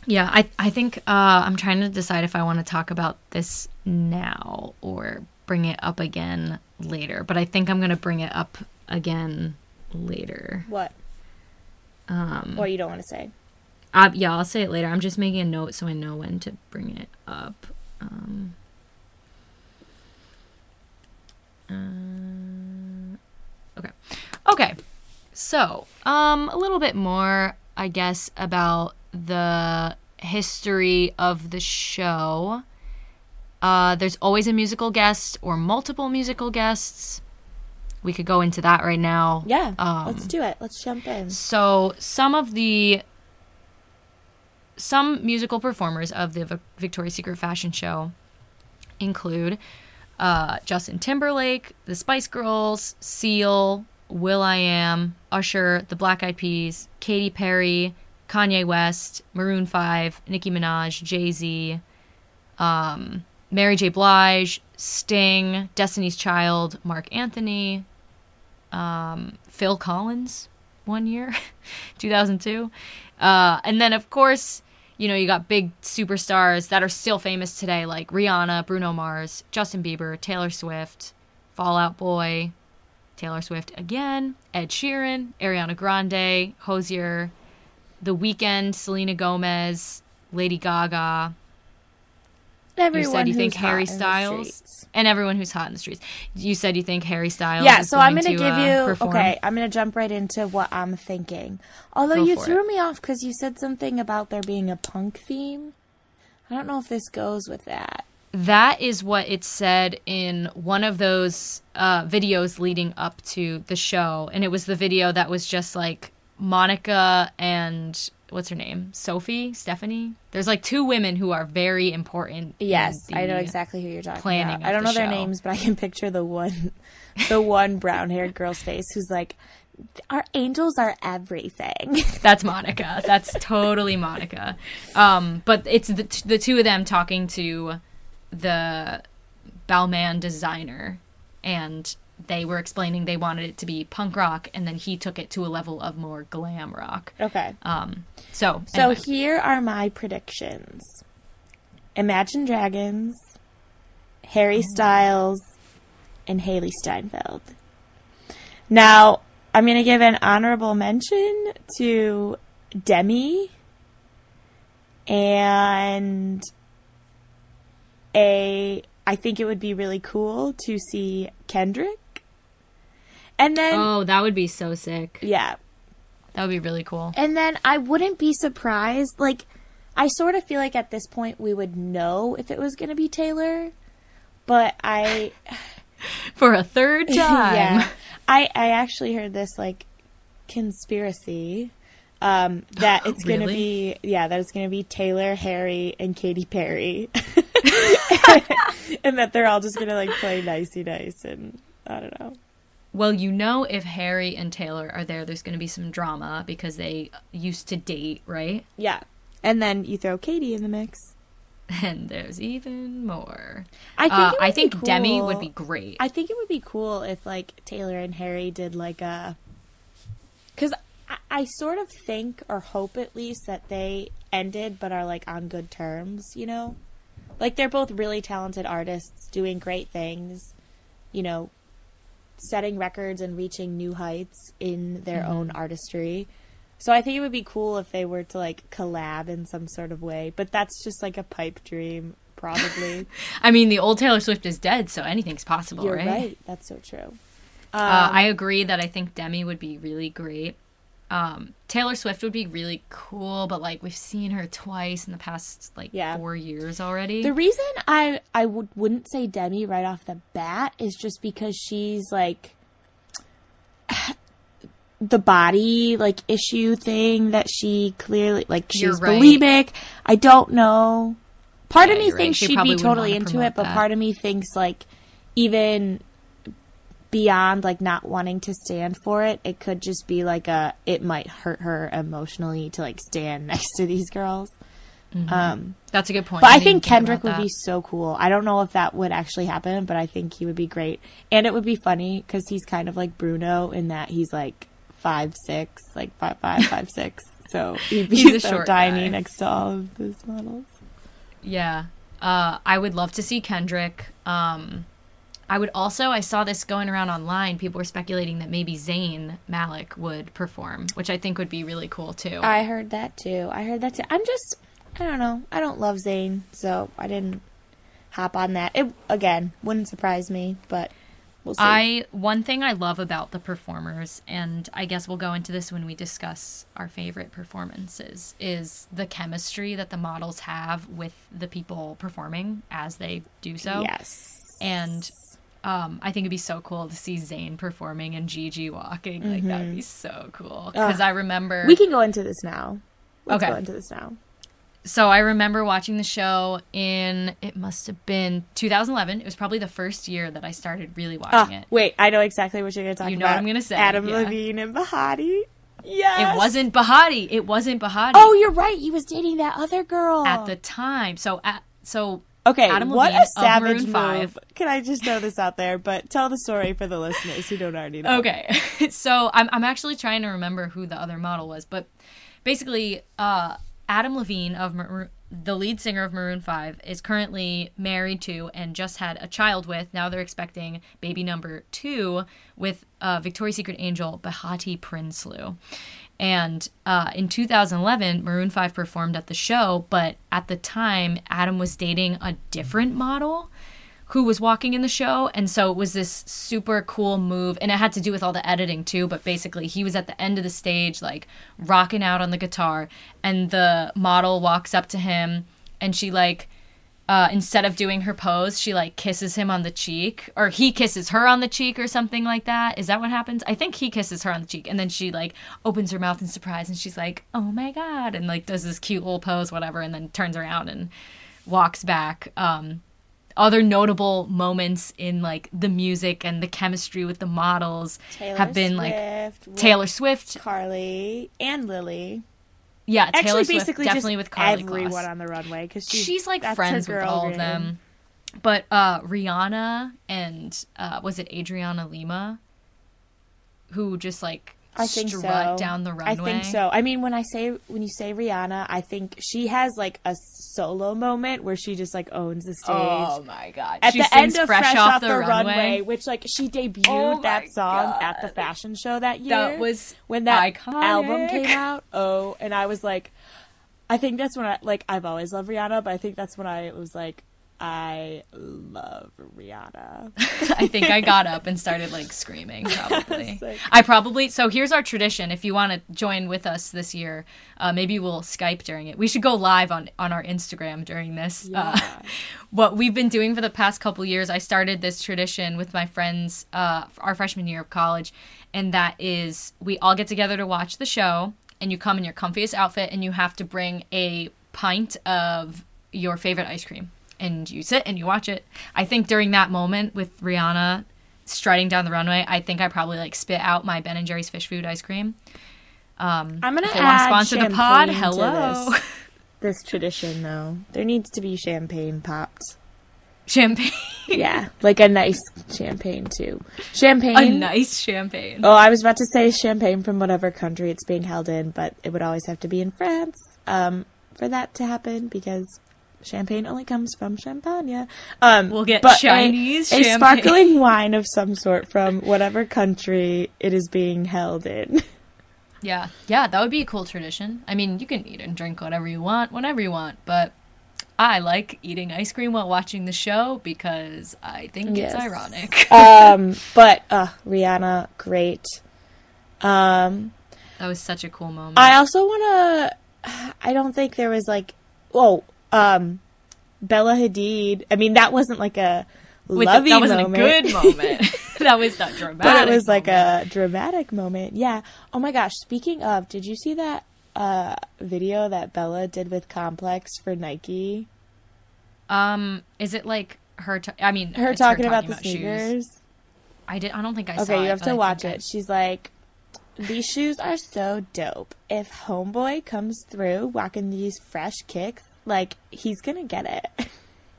Yeah i, I think uh, i'm trying to decide if i want to talk about this now or bring it up again later but i think i'm going to bring it up again later What? Um, Or you don't want to say? uh, yeah, I'll say it later. I'm just making a note so I know when to bring it up. Um, uh, okay. Okay. So, um, a little bit more, I guess, about the history of the show. Uh, there's always a musical guest or multiple musical guests. We could go into that right now. Yeah. Um, let's do it. Let's jump in. So some of the some musical performers of the Vic- Victoria's Secret fashion show include uh, Justin Timberlake, the Spice Girls, Seal, Will I Am, Usher, the Black Eyed Peas, Katy Perry, Kanye West, Maroon Five, Nicki Minaj, Jay Z, um, Mary J. Blige, Sting, Destiny's Child, Marc Anthony, um, Phil Collins, one year, 2002. Uh, and then, of course, you know, you got big superstars that are still famous today, like Rihanna, Bruno Mars, Justin Bieber, Taylor Swift, Fall Out Boy, Taylor Swift again, Ed Sheeran, Ariana Grande, Hozier, The Weeknd, Selena Gomez, Lady Gaga, Everyone you said you think Harry Styles and everyone who's hot in the streets. You said you think Harry Styles. Yeah, so I'm going gonna to, give uh, you. perform? Okay, I'm gonna jump right into what I'm thinking. Although Go you threw it. me off because you said something about there being a punk theme. I don't know if this goes with that. That is what it said in one of those uh, videos leading up to the show, and it was the video that was just like Monica and what's her name, Sophie, Stephanie. There's like two women who are very important. Yes, I know exactly who you're talking planning about. I don't the know their show. names, but I can picture the one, the one brown-haired girl's face who's like, "Our angels are everything." That's Monica. That's totally Monica. Um, but it's the, t- the two of them talking to the Balmain designer, and they were explaining they wanted it to be punk rock, and then he took it to a level of more glam rock. okay. Um, so, So anyway. here are my predictions. Imagine Dragons, Harry Styles, and Hailee Steinfeld. Now, I'm going to give an honorable mention to Demi and a I think it would be really cool to see Kendrick. And then oh, that would be so sick. yeah, That would be really cool. and then I wouldn't be surprised. Like, I sort of feel like at this point we would know if it was going to be Taylor, but I, For a third time. yeah, I, I actually heard this like conspiracy um, that it's going to Really? be, yeah, that it's going to be Taylor, Harry, and Katy Perry, and that they're all just going to like play nicey nice, and I don't know. Well, you know, if Harry and Taylor are there, there's going to be some drama because they used to date, right? Yeah, and then you throw Katy in the mix. And there's even more. I think Uh, I think Demi would be great. I think it would be cool if like Taylor and Harry did like a because I, I sort of think or hope at least that they ended but are like on good terms, you know? Like they're both really talented artists doing great things, you know, setting records and reaching new heights in their own artistry. So I think it would be cool if they were to like collab in some sort of way, but that's just like a pipe dream probably. I mean, the old Taylor Swift is dead, so anything's possible, You're right? right. That's so true. Uh, I agree that I think Demi would be really great. Um, Taylor Swift would be really cool, but like we've seen her twice in the past like Yeah. four years already. The reason I I would wouldn't say Demi right off the bat is just because she's like the body like issue thing that she clearly like she's right. bulimic. I don't know. Part Yeah, of me right. thinks She she'd be totally into it, but that. part of me thinks like even beyond like not wanting to stand for it, it could just be like a it might hurt her emotionally to like stand next to these girls. Um That's a good point. but I didn't think Kendrick about would be so cool. I don't know if that would actually happen, but I think he would be great. And it would be funny because he's kind of like Bruno in that he's like five six, like five five five six. So he'd be He's so short tiny guy. next to all of his models. Yeah. Uh, I would love to see Kendrick. Um, I would also I saw this going around online. People were speculating that maybe Zayn Malik would perform, which I think would be really cool too. I heard that too. I heard that too. I'm just, I don't know. I don't love Zayn, so I didn't hop on that. It again wouldn't surprise me, but we'll see. I one thing I love about the performers, and I guess we'll go into this when we discuss our favorite performances, is the chemistry that the models have with the people performing as they do so. yes, And um, I think it'd be so cool to see Zayn performing and Gigi walking. Like that would be so cool. Because I remember we can go into this now. Let's Okay. go into this now. so I remember watching the show in it must have been 2011. It was probably the first year that I started really watching Ah, it. wait, I know exactly what you're going to talk You know about. what I'm gonna say, Adam yeah. Levine and Behati. Yes. It wasn't Behati. It wasn't Behati. Oh, you're right. He was dating that other girl at the time. So at so Okay, Adam what Levine a savage move. 5. Can I just throw this out there? But tell the story for the listeners who don't already know. Okay. so I'm I'm actually trying to remember who the other model was, but basically uh Adam Levine of Maroon, the lead singer of Maroon 5 is currently married to and just had a child with. Now they're expecting baby number 2 with uh, Victoria's Secret angel Behati Prinsloo. And uh, in 2011, Maroon 5 performed at the show, but at the time, Adam was dating a different model who was walking in the show. And so it was this super cool move. And it had to do with all the editing too. But basically, he was at the end of the stage, like rocking out on the guitar. And the model walks up to him and she, like, uh, instead of doing her pose, she like kisses him on the cheek, or he kisses her on the cheek, or something like that. Is that what happens? I think he kisses her on the cheek, and then she like opens her mouth in surprise, and she's like, "Oh my god!" and like does this cute little pose, whatever, and then turns around and walks back. Um, other notable moments in like the music and the chemistry with the models Taylor have been like Swift, Taylor Swift, Karlie, and Lily. Yeah, Actually, Swift basically definitely with Karlie everyone Kloss. on the runway because she's, she's like friends with all of them. But uh Rihanna and uh was it Adriana Lima who just like I think so. down the runway? I think so. I mean, when I say when you say Rihanna, I think she has like a solo moment where she just like owns the oh stage. Oh my god. At she the end of fresh, off, the, runway. which like she debuted Oh that song at the fashion show that year. That was when that iconic. album came out. Oh, and I was like, I think that's when I like I've always loved Rihanna, but I think that's when I was like, I love Rihanna. I think I got up and started like screaming. Probably. I probably. So here's our tradition. If you want to join with us this year, uh, maybe we'll Skype during it. We should go live on on our Instagram during this. Uh, what we've been doing for the past couple years, I started this tradition with my friends uh, our freshman year of college, and that is we all get together to watch the show, and you come in your comfiest outfit, and you have to bring a pint of your favorite ice cream, and you sit and you watch it. I think during that moment with Rihanna striding down the runway, I think I probably like spit out my Ben and Jerry's fish food ice cream. Um, I'm gonna if they want to add sponsor the pod, hello. this. This tradition, though, there needs to be champagne popped. Champagne, Yeah, like a nice champagne too. Champagne. a nice champagne. Oh, I was about to say champagne from whatever country it's being held in, but it would always have to be in France um, for that to happen because champagne only comes from Champagne. Um, We'll get but a- Chinese a, champagne. sparkling wine of some sort from whatever country it is being held in. Yeah, yeah, that would be a cool tradition. I mean, you can eat and drink whatever you want, whenever you want, but I like eating ice cream while watching the show because I think Yes. it's ironic. um, but uh, Rihanna, great. Um, that was such a cool moment. I also want to. I don't think there was like, oh, um, Bella Hadid. I mean, that wasn't like a With the- that wasn't moment. a good moment. that was not dramatic. but it was like a dramatic moment. Yeah. Oh my gosh. Speaking of, did you see that uh, video that Bella did with Complex for Nike? Um, is it like her? T- I mean, Her it's talking, about the shoes. sneakers. I did. I don't think I saw. Okay, you have but to watch think I- it. She's like, these shoes are so dope. If Homeboy comes through walking these fresh kicks, like he's gonna get it.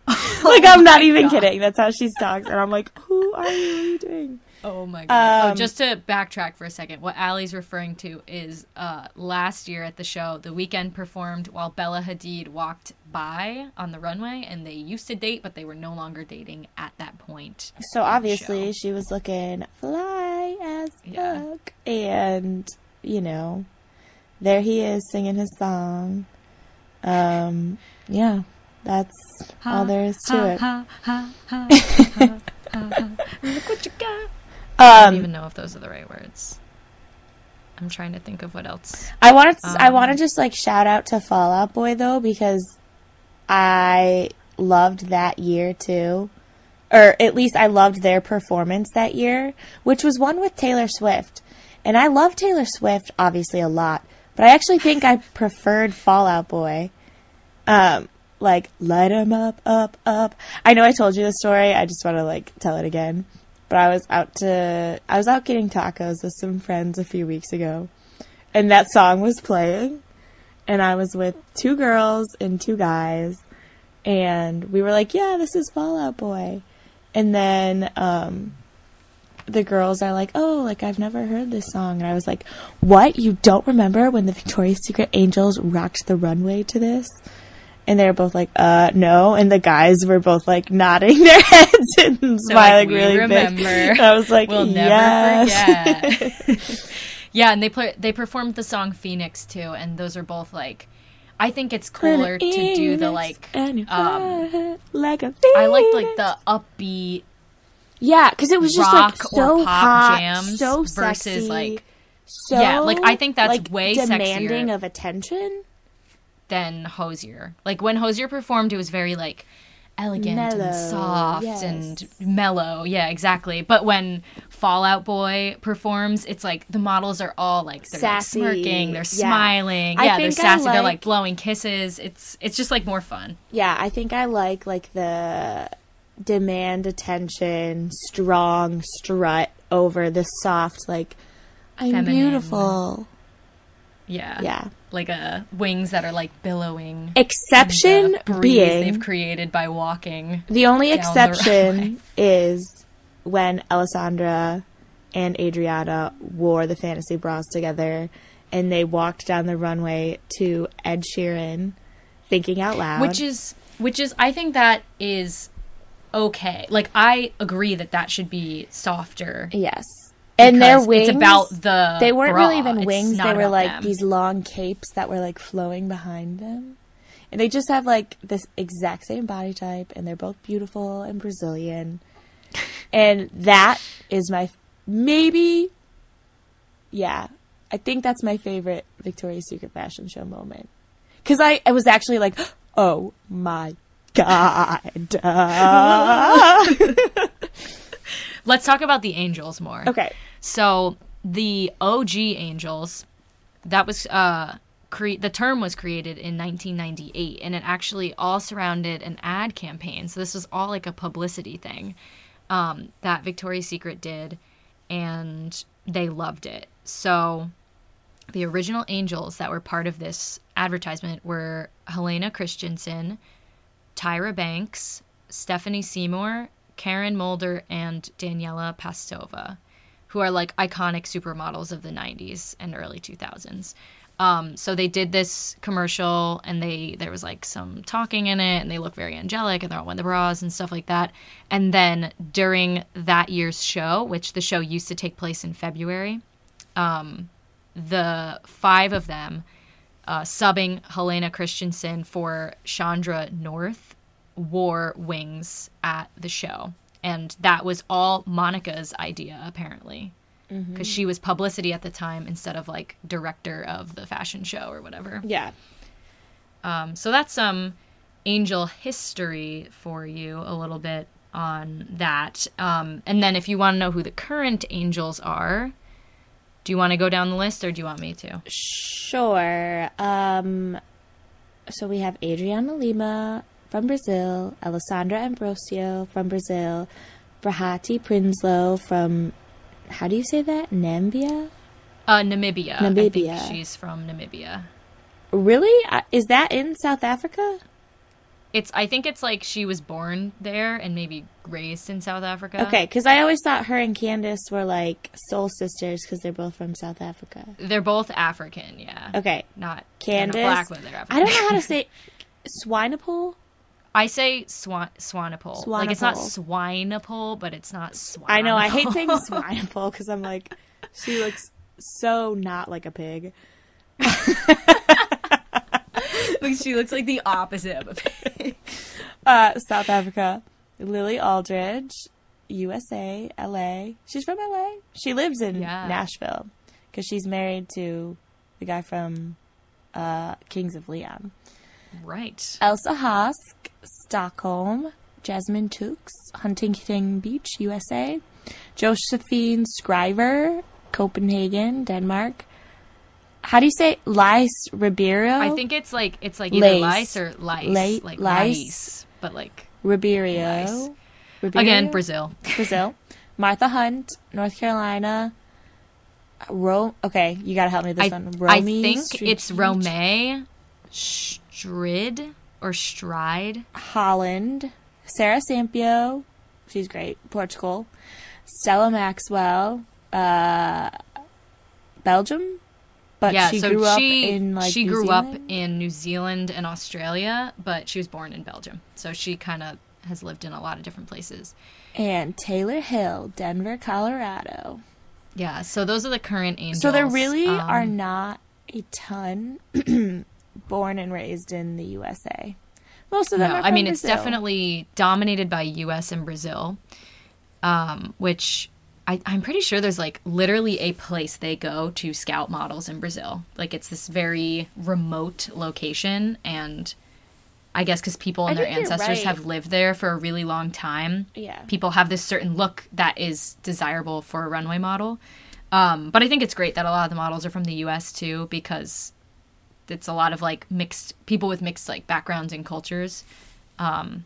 like I'm not even kidding. That's how she talks, and I'm like, who are you? What are you doing? Oh my god! Um, oh, just to backtrack for a second, what Allie's referring to is uh, last year at the show, the Weeknd performed while Bella Hadid walked by on the runway, and they used to date, but they were no longer dating at that point. So obviously she was looking fly as Yeah. fuck, and you know, there he is singing his song. Um, yeah, that's all there is to it. Ha, ha, ha, ha, ha, ha. Look what you got. I don't Um, even know if those are the right words. I'm trying to think of what else. I want to. I want to Um, just like shout out to Fall Out Boy though because I loved that year too, or at least I loved their performance that year, which was one with Taylor Swift, and I love Taylor Swift obviously a lot, but I actually think I preferred Fall Out Boy. Um, like light 'em up, up, up. I know I told you the story. I just want to like tell it again. But I was out to I was out getting tacos with some friends a few weeks ago, and that song was playing, and I was with two girls and two guys, and we were like, "Yeah, this is Fall Out Boy," and then um, the girls are like, "Oh, like I've never heard this song," and I was like, "What? You don't remember when the Victoria's Secret Angels rocked the runway to this?" And they were both like, "Uh, no." And the guys were both like nodding their heads and smiling "We really remember. big. And I was like, We'll yes. never forget. yeah, and they play they performed the song Phoenix too, and those are both like I think it's cooler to do the like um, like a I liked like the upbeat yeah, because it was just like so hot, jams so versus sexy, like so Yeah, like, I think that's like, way demanding sexier. of attention. than Hozier. Like when Hozier performed, it was very like elegant Mellow, and soft yes. and mellow. Yeah, exactly. But when Fall Out Boy performs, it's like the models are all like they're like, smirking, they're yeah. smiling, I yeah, they're sassy, they're like- like blowing kisses. It's it's just like more fun. Yeah, I think I like like the demand attention, strong strut over the soft like I'm Feminine. beautiful. Yeah, Yeah. like uh, wings that are like billowing. Exception the being they've created by walking. The only down the exception is when Alessandra and Adriana wore the fantasy bras together and they walked down the runway to Ed Sheeran thinking out loud. which is which is i think that is okay like i agree that that should be softer yes. And their wings it's about the They weren't bra. really even wings, they were like them. these long capes that were like flowing behind them. And they just have like this exact same body type and they're both beautiful and Brazilian. and that is my maybe yeah, I think that's my favorite Victoria's Secret fashion show moment. Cuz I I was actually like, "Oh my god." let's talk about the angels more okay. so the og angels that was uh cre- the term was created in 1998 and it actually all surrounded an ad campaign so this was all like a publicity thing um, that victoria's secret did and they loved it so the original angels that were part of this advertisement were helena christensen tyra banks stephanie seymour karen mulder and daniela pestova who are like iconic supermodels of the 90s and early 2000s um, so they did this commercial and they there was like some talking in it and they look very angelic and they're all wearing the bras and stuff like that. And then during that year's show which the show used to take place in february the five of them, uh, subbing Helena Christensen for Chandra North, wore wings at the show. And that was all Monica's idea, apparently. Because she was publicity at the time instead of like director of the fashion show or whatever. Yeah. Um, so that's some angel history for you a little bit on that. Um, and then if you want to know who the current angels are, do you want to go down the list or do you want me to? Sure. Um, so we have Adriana Lima from Brazil, Alessandra Ambrosio from Brazil, Behati Prinsloo from, how do you say that? Nambia? Uh, Namibia. I Namibia. think she's from Namibia. Really? Uh, Is that in South Africa? it's I think it's like she was born there and maybe raised in South Africa. Okay, because I always thought her and Candice were like soul sisters because they're both from South Africa. They're both African, yeah. Okay, Not Candice. Not black, but they're African. I don't know how to say Swinepool. I say swan Swanepoel. Like it's not. Swinepoel, but it's not Swanepoel. I know. I hate saying Swinepool because I'm like, she looks so not like a pig. Like, she looks like the opposite of a pig. Uh, South Africa. Lily Aldridge, USA, LA. She's from LA. She lives in Yeah. Nashville because she's married to the guy from uh, Kings of Leon. Right. Elsa Hosk, Stockholm. Jasmine Tookes, Huntington Beach, USA. Josephine Skriver, Copenhagen, Denmark. How do you say Lice Ribeiro? I think it's like it's like either Lace. lice or lice, La- like lice. lice, but like Ribeiro. Lice. Ribeiro? again Brazil. Brazil. Martha Hunt, North Carolina. Ro- okay, you gotta help me with this I, one. I think Stri- it's Rome Strid or Stride. Holland. Sara Sampaio, she's great. Portugal. Stella Maxwell, uh, Belgium, but yeah, she so grew up in like she New grew up Zealand? in New Zealand and Australia, but she was born in Belgium. So she kind of has lived in a lot of different places. and Taylor Hill, Denver, Colorado. Yeah, so those are the current angels. So there really Um, are not a ton born and raised in the USA. Most of them No, are I mean it's definitely dominated by U.S. and Brazil, um, which I, I'm pretty sure there's like literally a place they go to scout models in Brazil. Like it's this very remote location, and I guess because people and I their ancestors right. have lived there for a really long time, Yeah. people have this certain look that is desirable for a runway model. Um, but I think it's great that a lot of the models are from the U.S. too, because it's a lot of like mixed people with mixed like backgrounds and cultures, um,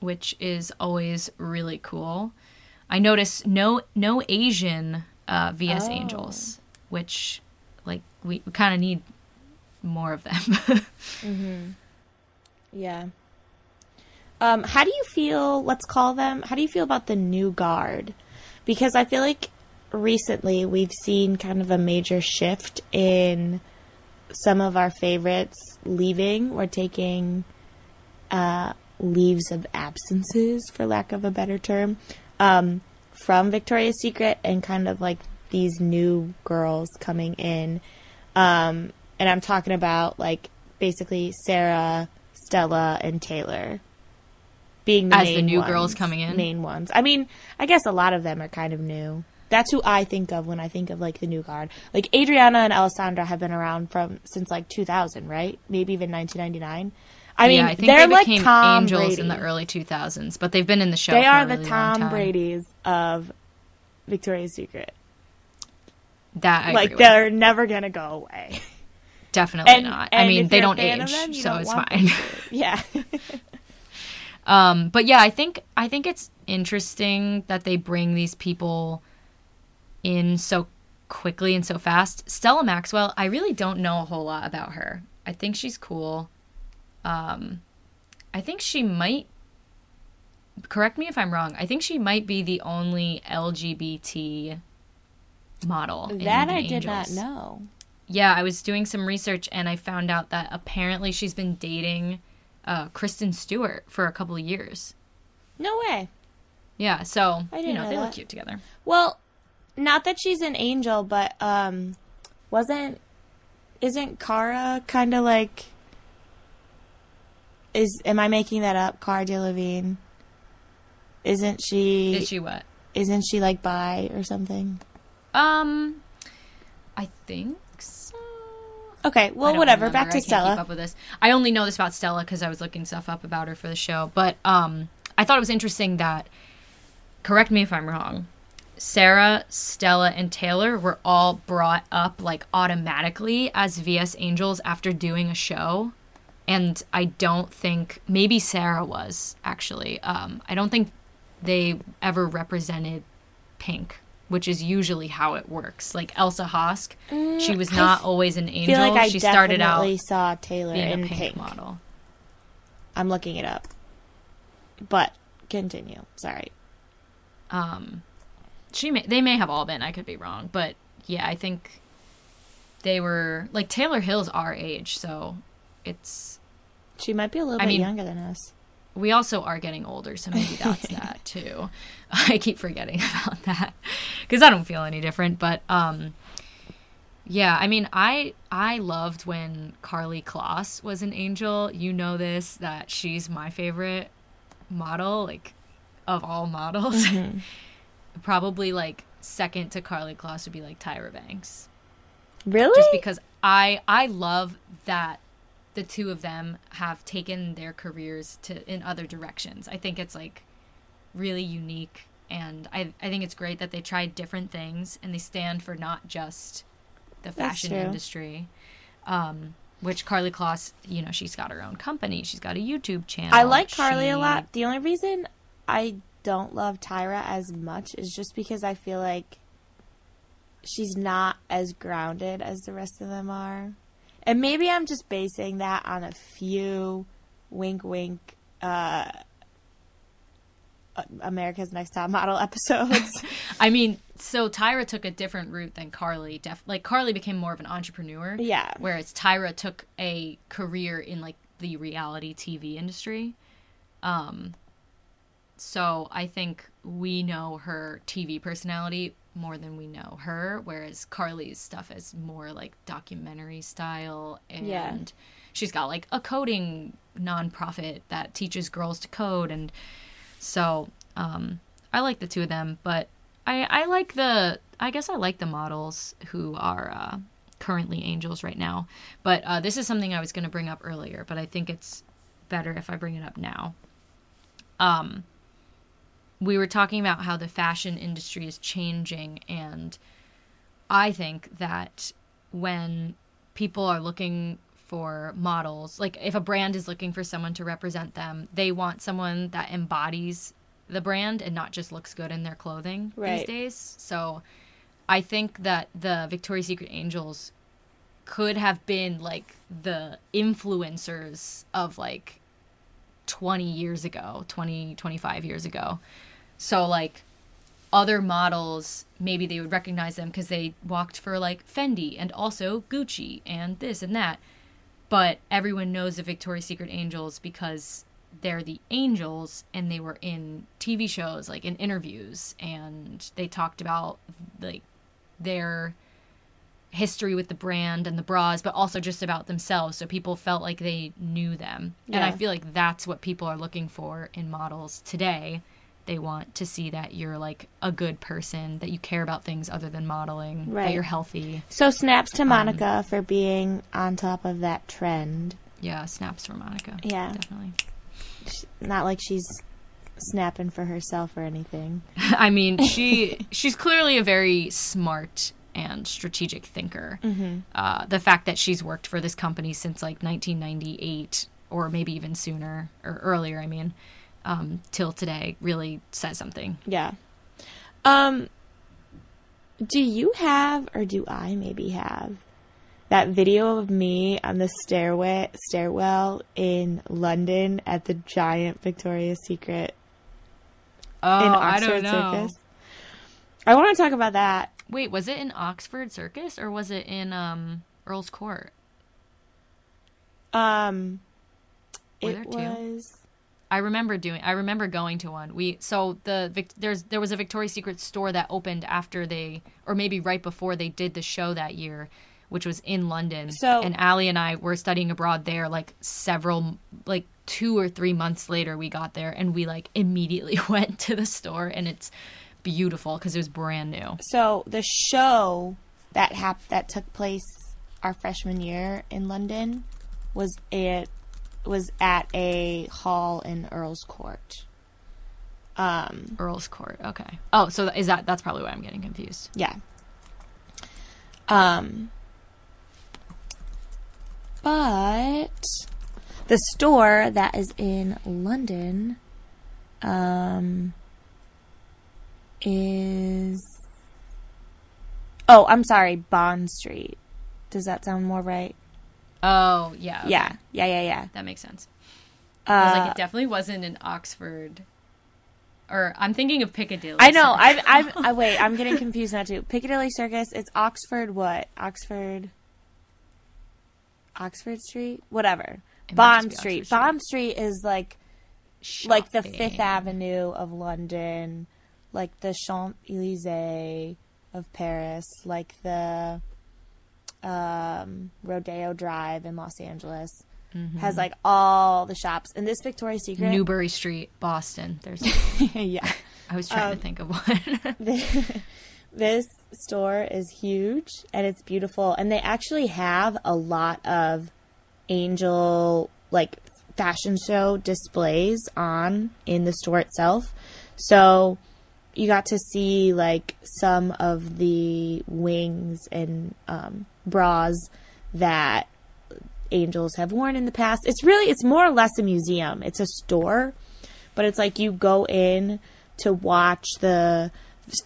which is always really cool. I notice no no Asian uh, VS Oh. Angels, which like we, we kind of need more of them. Yeah. Um, how do you feel? Let's call them. How do you feel about the new guard? Because I feel like recently we've seen kind of a major shift in some of our favorites leaving or taking uh, leaves of absences, for lack of a better term, um, from Victoria's Secret and kind of like these new girls coming in. Um, and I'm talking about like basically Sarah, Stella, and Taylor being the As the new ones, girls coming in? Main ones. I mean, I guess a lot of them are kind of new. That's who I think of when I think of like the new guard. Like Adriana and Alessandra have been around from since like 2000, right? Maybe even 1999. I mean, yeah, I think they're they like Tom angels Brady. in the early 2000s, but they've been in the show. They for are the really long Tom. Brady's of Victoria's Secret. That I like they're never gonna go away. Definitely And, not. I mean, they don't age, them, so don't it's fine. Yeah. Um, but yeah, I think I think it's interesting that they bring these people in so quickly and so fast. Stella Maxwell, I really don't know a whole lot about her. I think she's cool. Um, I think she might. Correct me if I'm wrong. I think she might be the only LGBT model. that I did not know. Yeah, I was doing some research and I found out that apparently she's been dating uh, Kristen Stewart for a couple of years. No way. Yeah, so I you didn't know, know they look cute together. Well, not that she's an angel, but um wasn't isn't Cara kind of like is am I making that up? Cara Delevingne. Isn't she Is she what? isn't she like bi or something? Um, I think so. Okay, well whatever. remember. Back to Stella. Keep up with this. I only know this about Stella because I was looking stuff up about her for the show. But um, I thought it was interesting that. Correct me if I'm wrong. Sarah, Stella, and Taylor were all brought up like automatically as VS Angels after doing a show. And I don't think maybe Sarah was actually. Um, I don't think they ever represented Pink, which is usually how it works. Like Elsa Hosk, she was not always an angel. feel like I she started out saw Taylor being in a pink, pink. model. I'm looking it up. But continue. Sorry. Um, she may they may have all been. I could be wrong, but yeah, I think they were like Taylor Hill's our age, so it's She might be a little I bit mean- younger than us. we also are getting older, so maybe that's that too. I keep forgetting about that because I don't feel any different. But um, yeah, I mean, I I loved when Karlie Kloss was an angel. You know this that she's my favorite model, like of all models. Probably like second to Karlie Kloss would be like Tyra Banks Really? just because I I love that the two of them have taken their careers to in other directions. I think it's like really unique and I I think it's great that they tried different things and they stand for not just the fashion industry. Um which Karlie Kloss, you know, she's got her own company. She's got a YouTube channel. I like Karlie a lot. The only reason I don't love Tyra as much is just because I feel like she's not as grounded as the rest of them are. And maybe I'm just basing that on a few wink wink uh uh, America's Next Top Model episodes. I mean, so Tyra took a different route than Karlie. Def- like Karlie became more of an entrepreneur. Yeah. Whereas Tyra took a career in like the reality TV industry. Um so I think we know her TV personality more than we know her, whereas Karlie's stuff is more like documentary style and Yeah. she's got like a coding nonprofit that teaches girls to code and so um, I like the two of them, but I, I like the I guess I like the models who are uh, currently angels right now. But uh, this is something I was going to bring up earlier, but I think it's better if I bring it up now. Um, we were talking about how the fashion industry is changing, and I think that when people are looking for models, like if a brand is looking for someone to represent them, they want someone that embodies the brand and not just looks good in their clothing Right. these days. So I think that the Victoria's Secret Angels could have been like the influencers of like 20 years ago, 20, 25 years ago. So like other models, maybe they would recognize them because they walked for like Fendi and also Gucci and this and that. But everyone knows the Victoria's Secret Angels because they're the angels and they were in TV shows, like in interviews, and they talked about like their history with the brand and the bras, but also just about themselves. So people felt like they knew them. And I feel like that's what people are looking for in models today. They want to see that you're like a good person, that you care about things other than modeling, that you're healthy. so snaps to Monica for being on top of that trend. Yeah, snaps for Monica. Yeah. Definitely. Not like she's snapping for herself or anything. I mean, she she's clearly a very smart and strategic thinker. Uh, the fact that she's worked for this company since like 1998, or maybe even sooner or earlier, I mean, um, till today, really says something. Yeah. Um do you have or do I maybe have that video of me on the stairway stairwell in London at the giant Victoria's Secret Oh, in I Oxford don't know. Circus? I want to talk about that. Wait, was it in Oxford Circus or was it in um, Earl's Court? Um Were it was I remember doing. I remember going to one. We so the there's there was a Victoria's Secret store that opened after they or maybe right before they did the show that year, which was in London. So- and Allie and I were studying abroad there. Like several, like two or three months later, we got there and we like immediately went to the store and it's beautiful because it was brand new. So the show that hap- that took place our freshman year in London was it was at a hall in Earl's Court. Um, Earl's Court. Okay. Oh, so is that that's probably why I'm getting confused. yeah. Um, but the store that is in London, um, is oh, I'm sorry, Bond Street. Does that sound more right? Oh yeah. okay. Yeah, yeah, yeah, yeah. That makes sense. I was Uh, like, it definitely wasn't in Oxford. Or I'm thinking of Piccadilly. I know. I'm. I'm. I wait. I'm getting confused now too. Piccadilly Circus. It's Oxford. What? Oxford. Oxford Street. Whatever. Bond Street. Street. Bond Street is like like the Fifth Avenue of London, like the Champs Elysees of Paris, like the um, Rodeo Drive in Los Angeles. Mm-hmm. Has like all the shops, and this Victoria's Secret. Newbury Street, Boston. There's. yeah. I was trying Um, to think of one. this store is huge and it's beautiful and they actually have a lot of angel like fashion show displays on in the store itself so you got to see like some of the wings and um, bras that angels have worn in the past. It's really it's more or less a museum. It's a store but it's like you go in to watch the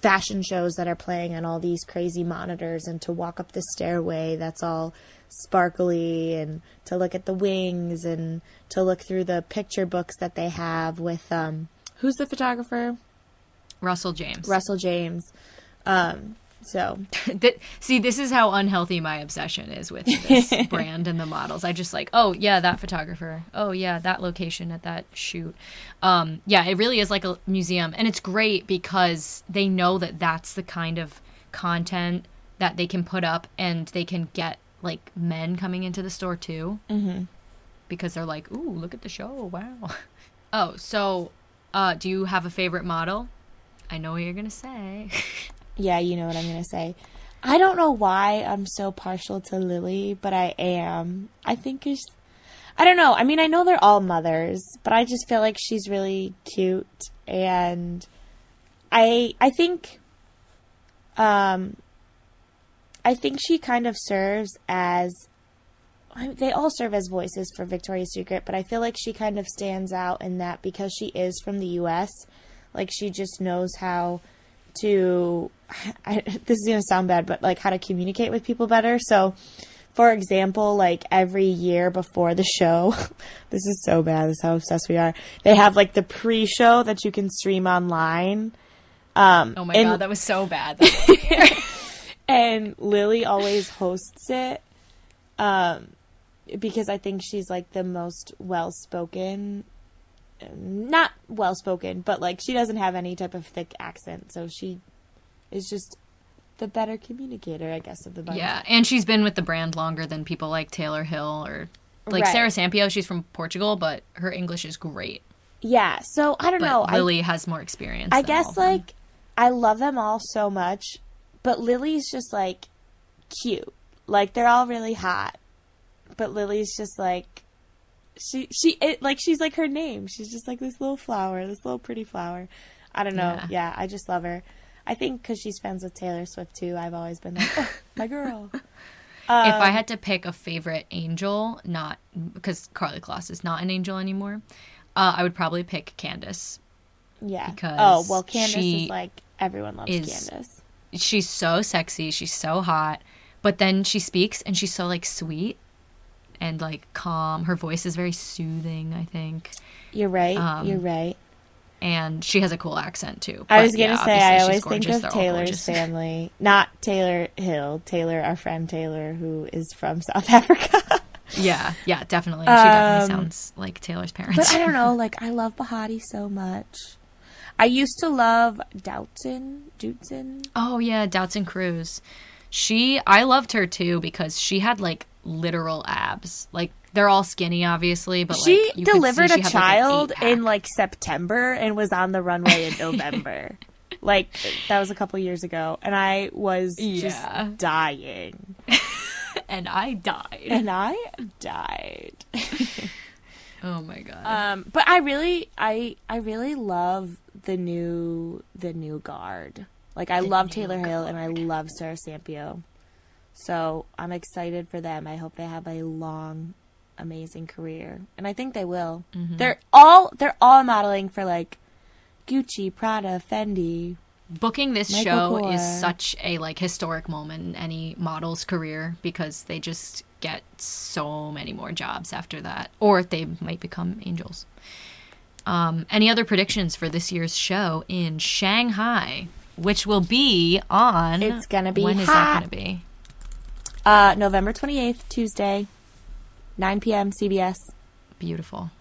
fashion shows that are playing on all these crazy monitors and to walk up the stairway that's all sparkly and to look at the wings and to look through the picture books that they have with um who's the photographer? Russell James. Russell James. Um so Th- See, this is how unhealthy my obsession is with this brand and the models. I just like, oh yeah, that photographer. Oh yeah, that location at that shoot. Um, yeah, it really is like a museum, and it's great because they know that that's the kind of content that they can put up, and they can get like men coming into the store too, mm-hmm. because they're like, ooh, look at the show, wow. Oh, so, uh, do you have a favorite model? I know what you're gonna say. Yeah you know what i'm gonna say. I don't know why i'm so partial to lily but i am. I think it's i don't know. I mean i know they're all mothers but i just feel like she's really cute and i i think um i think she kind of serves as they all serve as voices for Victoria's Secret, but I feel like she kind of stands out in that because she is from the US, like she just knows how to I, this is going to sound bad, but like how to communicate with people better. So, for example, like every year before the show, this is so bad. This is how obsessed we are. They have like the pre-show that you can stream online. Um, Oh my and- god, that was so bad. and Lily always hosts it um because I think she's like the most well-spoken not well-spoken but like she doesn't have any type of thick accent so she is just the better communicator I guess of the bunch. Yeah, and she's been with the brand longer than people like Taylor Hill or like Right. Sara Sampaio. She's from Portugal, but her English is great. Yeah, so I don't But know. I Lily has more experience. I guess like I love them all so much, but Lily's just like cute. Like they're all really hot, but Lily's just like she she it, like she's like her name. She's just like this little flower, this little pretty flower. I don't know. Yeah. Yeah, I just love her. I think because she's friends with Taylor Swift too. I've always been like, oh, my girl. if um, I had to pick a favorite angel, not because Karlie Kloss is not an angel anymore, uh, I would probably pick Candice. Yeah. Because oh well, Candice is like everyone loves is- Candice. She's so sexy. She's so hot. But then she speaks and she's so like sweet and like calm. Her voice is very soothing, I think. You're right. um, you're right. And she has a cool accent too. I But, was gonna yeah, say I always think of They're Taylor's family, not Taylor Hill. Taylor, our friend Taylor, who is from South Africa. Yeah, yeah, definitely. She definitely Um, sounds like Taylor's parents. but I don't know. Like I love Behati so much. I used to love Doutzen. Doutzen. oh yeah, Doutzen Kroes. She, I loved her too because she had like literal abs. Like they're all skinny, obviously, but she like, you could see delivered she a like, child eight-pack. in like September and was on the runway in November. like that was a couple years ago, and I was Yeah. just dying, and I died. and I died. oh my god. Um, but I really, I, I really love the new, the new guard. Like I love Taylor Hill and I love Sara Sampaio. So I'm excited for them. I hope they have a long, amazing career, and I think they will. They're all, they're all modeling for like Gucci, Prada, Fendi. Booking this Michael show is such a like historic moment in any model's career because they just get so many more jobs after that, or they might become angels. Um, any other predictions for this year's show in Shanghai, which will be on? It's gonna be When is hot. that going to be? Uh, November 28th, Tuesday, 9 p.m. CBS. Beautiful.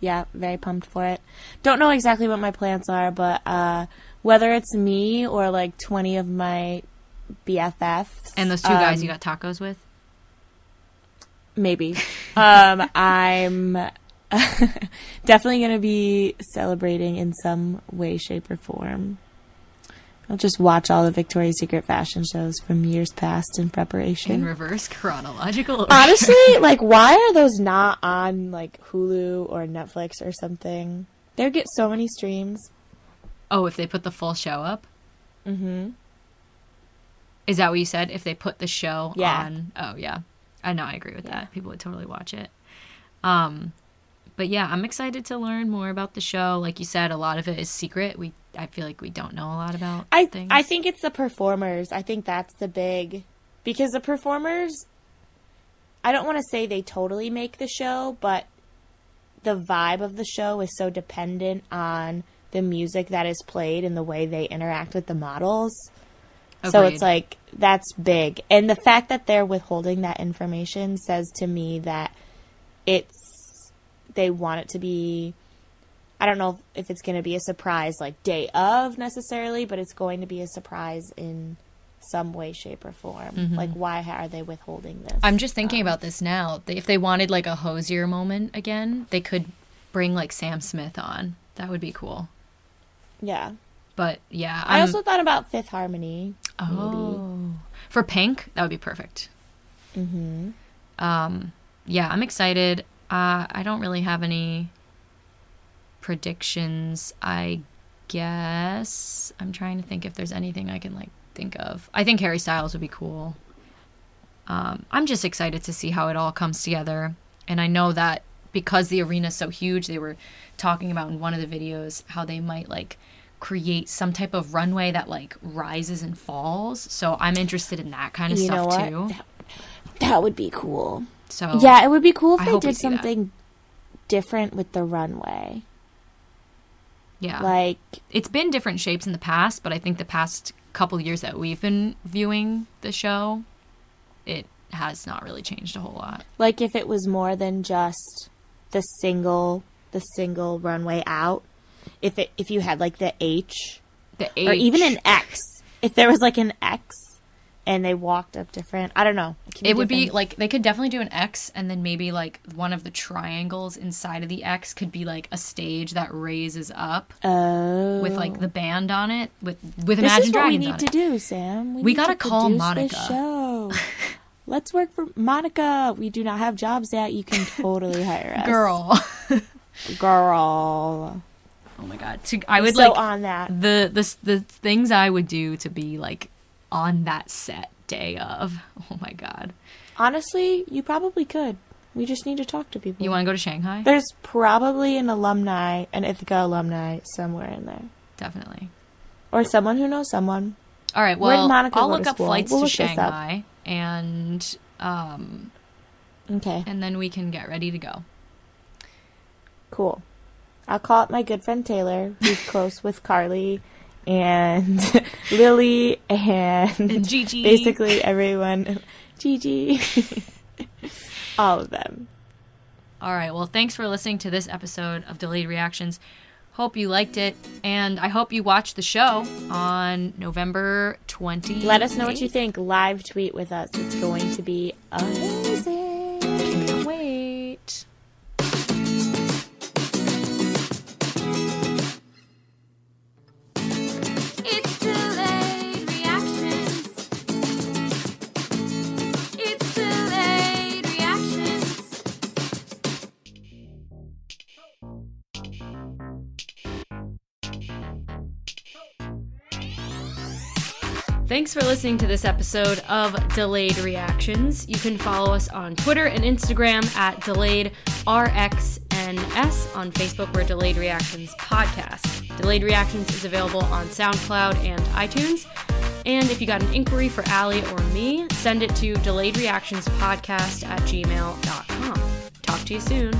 Yeah, very pumped for it. Don't know exactly what my plans are, but uh, whether it's me or like 20 of my BFFs. And those two guys um, you got tacos with? Maybe. um, I'm definitely going to be celebrating in some way, shape, or form. I'll just watch all the Victoria's Secret fashion shows from years past in preparation. In reverse chronological order. Honestly, like, why are those not on like Hulu or Netflix or something? They get so many streams. Oh, if they put the full show up? Mm-hmm. Is that what you said? If they put the show Yeah. on? Oh, yeah. I know. I agree with that. People would totally watch it. Um, but yeah, I'm excited to learn more about the show. Like you said, a lot of it is secret. We, I feel like we don't know a lot about I things. I think it's the performers. I think that's the big because the performers. I don't want to say they totally make the show, but the vibe of the show is so dependent on the music that is played and the way they interact with the models. So it's like that's big. And the fact that they're withholding that information says to me that it's they want it to be I don't know if it's going to be a surprise like day of necessarily, but it's going to be a surprise in some way shape or form. Like why are they withholding this? Mm-hmm. I'm just thinking Um, about this now. If they wanted like a Hozier moment again, they could bring like Sam Smith on. That would be cool. Yeah. But yeah, i I'm- also thought about Fifth Harmony. Oh, for Pink, that would be perfect. Mm-hmm. Um, yeah, I'm excited. Uh, I don't really have any predictions. I guess I'm trying to think if there's anything I can like think of. I think Harry Styles would be cool. Um, I'm just excited to see how it all comes together, and I know that because the arena's so huge, they were talking about in one of the videos how they might like create some type of runway that like rises and falls. So I'm interested in that kind of You stuff too. That, that would be cool. So Yeah, it would be cool if I they did that. something different with the runway. yeah, Like it's been different shapes in the past, but I think the past couple years that we've been viewing the show, it has not really changed a whole lot. like if it was more than just the single the single runway out. If it if you had like the H The H, or even an X. If there was like an X and they walked up different. I don't know. can It would be like they could definitely do an X, and then maybe like one of the triangles inside of the X could be like a stage that raises up oh. with like the band on it with with This Imagine is what we need to it. do, Sam. We, We gotta call Monica. Show. Let's work for Monica. We do not have jobs yet. You can totally hire us, Girl, Girl. oh my god, to, I would so like on that. the the the things I would do to be like on that set day of. Oh my god, Honestly, you probably could. We just need to talk to people. you want to go to Shanghai? There's probably an alumni, an Ithaca alumni somewhere in there, Definitely. or someone who knows someone. All right. Well, Monica I'll look up school? flights We'll to. Shanghai, and um, Okay, and then we can get ready to go. cool. I'll call up my good friend Taylor, who's close with Karlie and Lily and Gigi. basically everyone. Gigi. All of them. All right. Well, thanks for listening to this episode of Delayed Reactions. Hope you liked it, and I hope you watch the show on November 20. Let us know what you think. Live tweet with us. It's going to be amazing. Thanks for listening to this episode of Delayed Reactions. You can follow us on Twitter and Instagram at DelayedRxNS. On Facebook, we're Delayed Reactions Podcast. Delayed Reactions is available on SoundCloud and iTunes. And if you got an inquiry for Allie or me, send it to delayedreactionspodcast at gmail.com. Talk to you soon.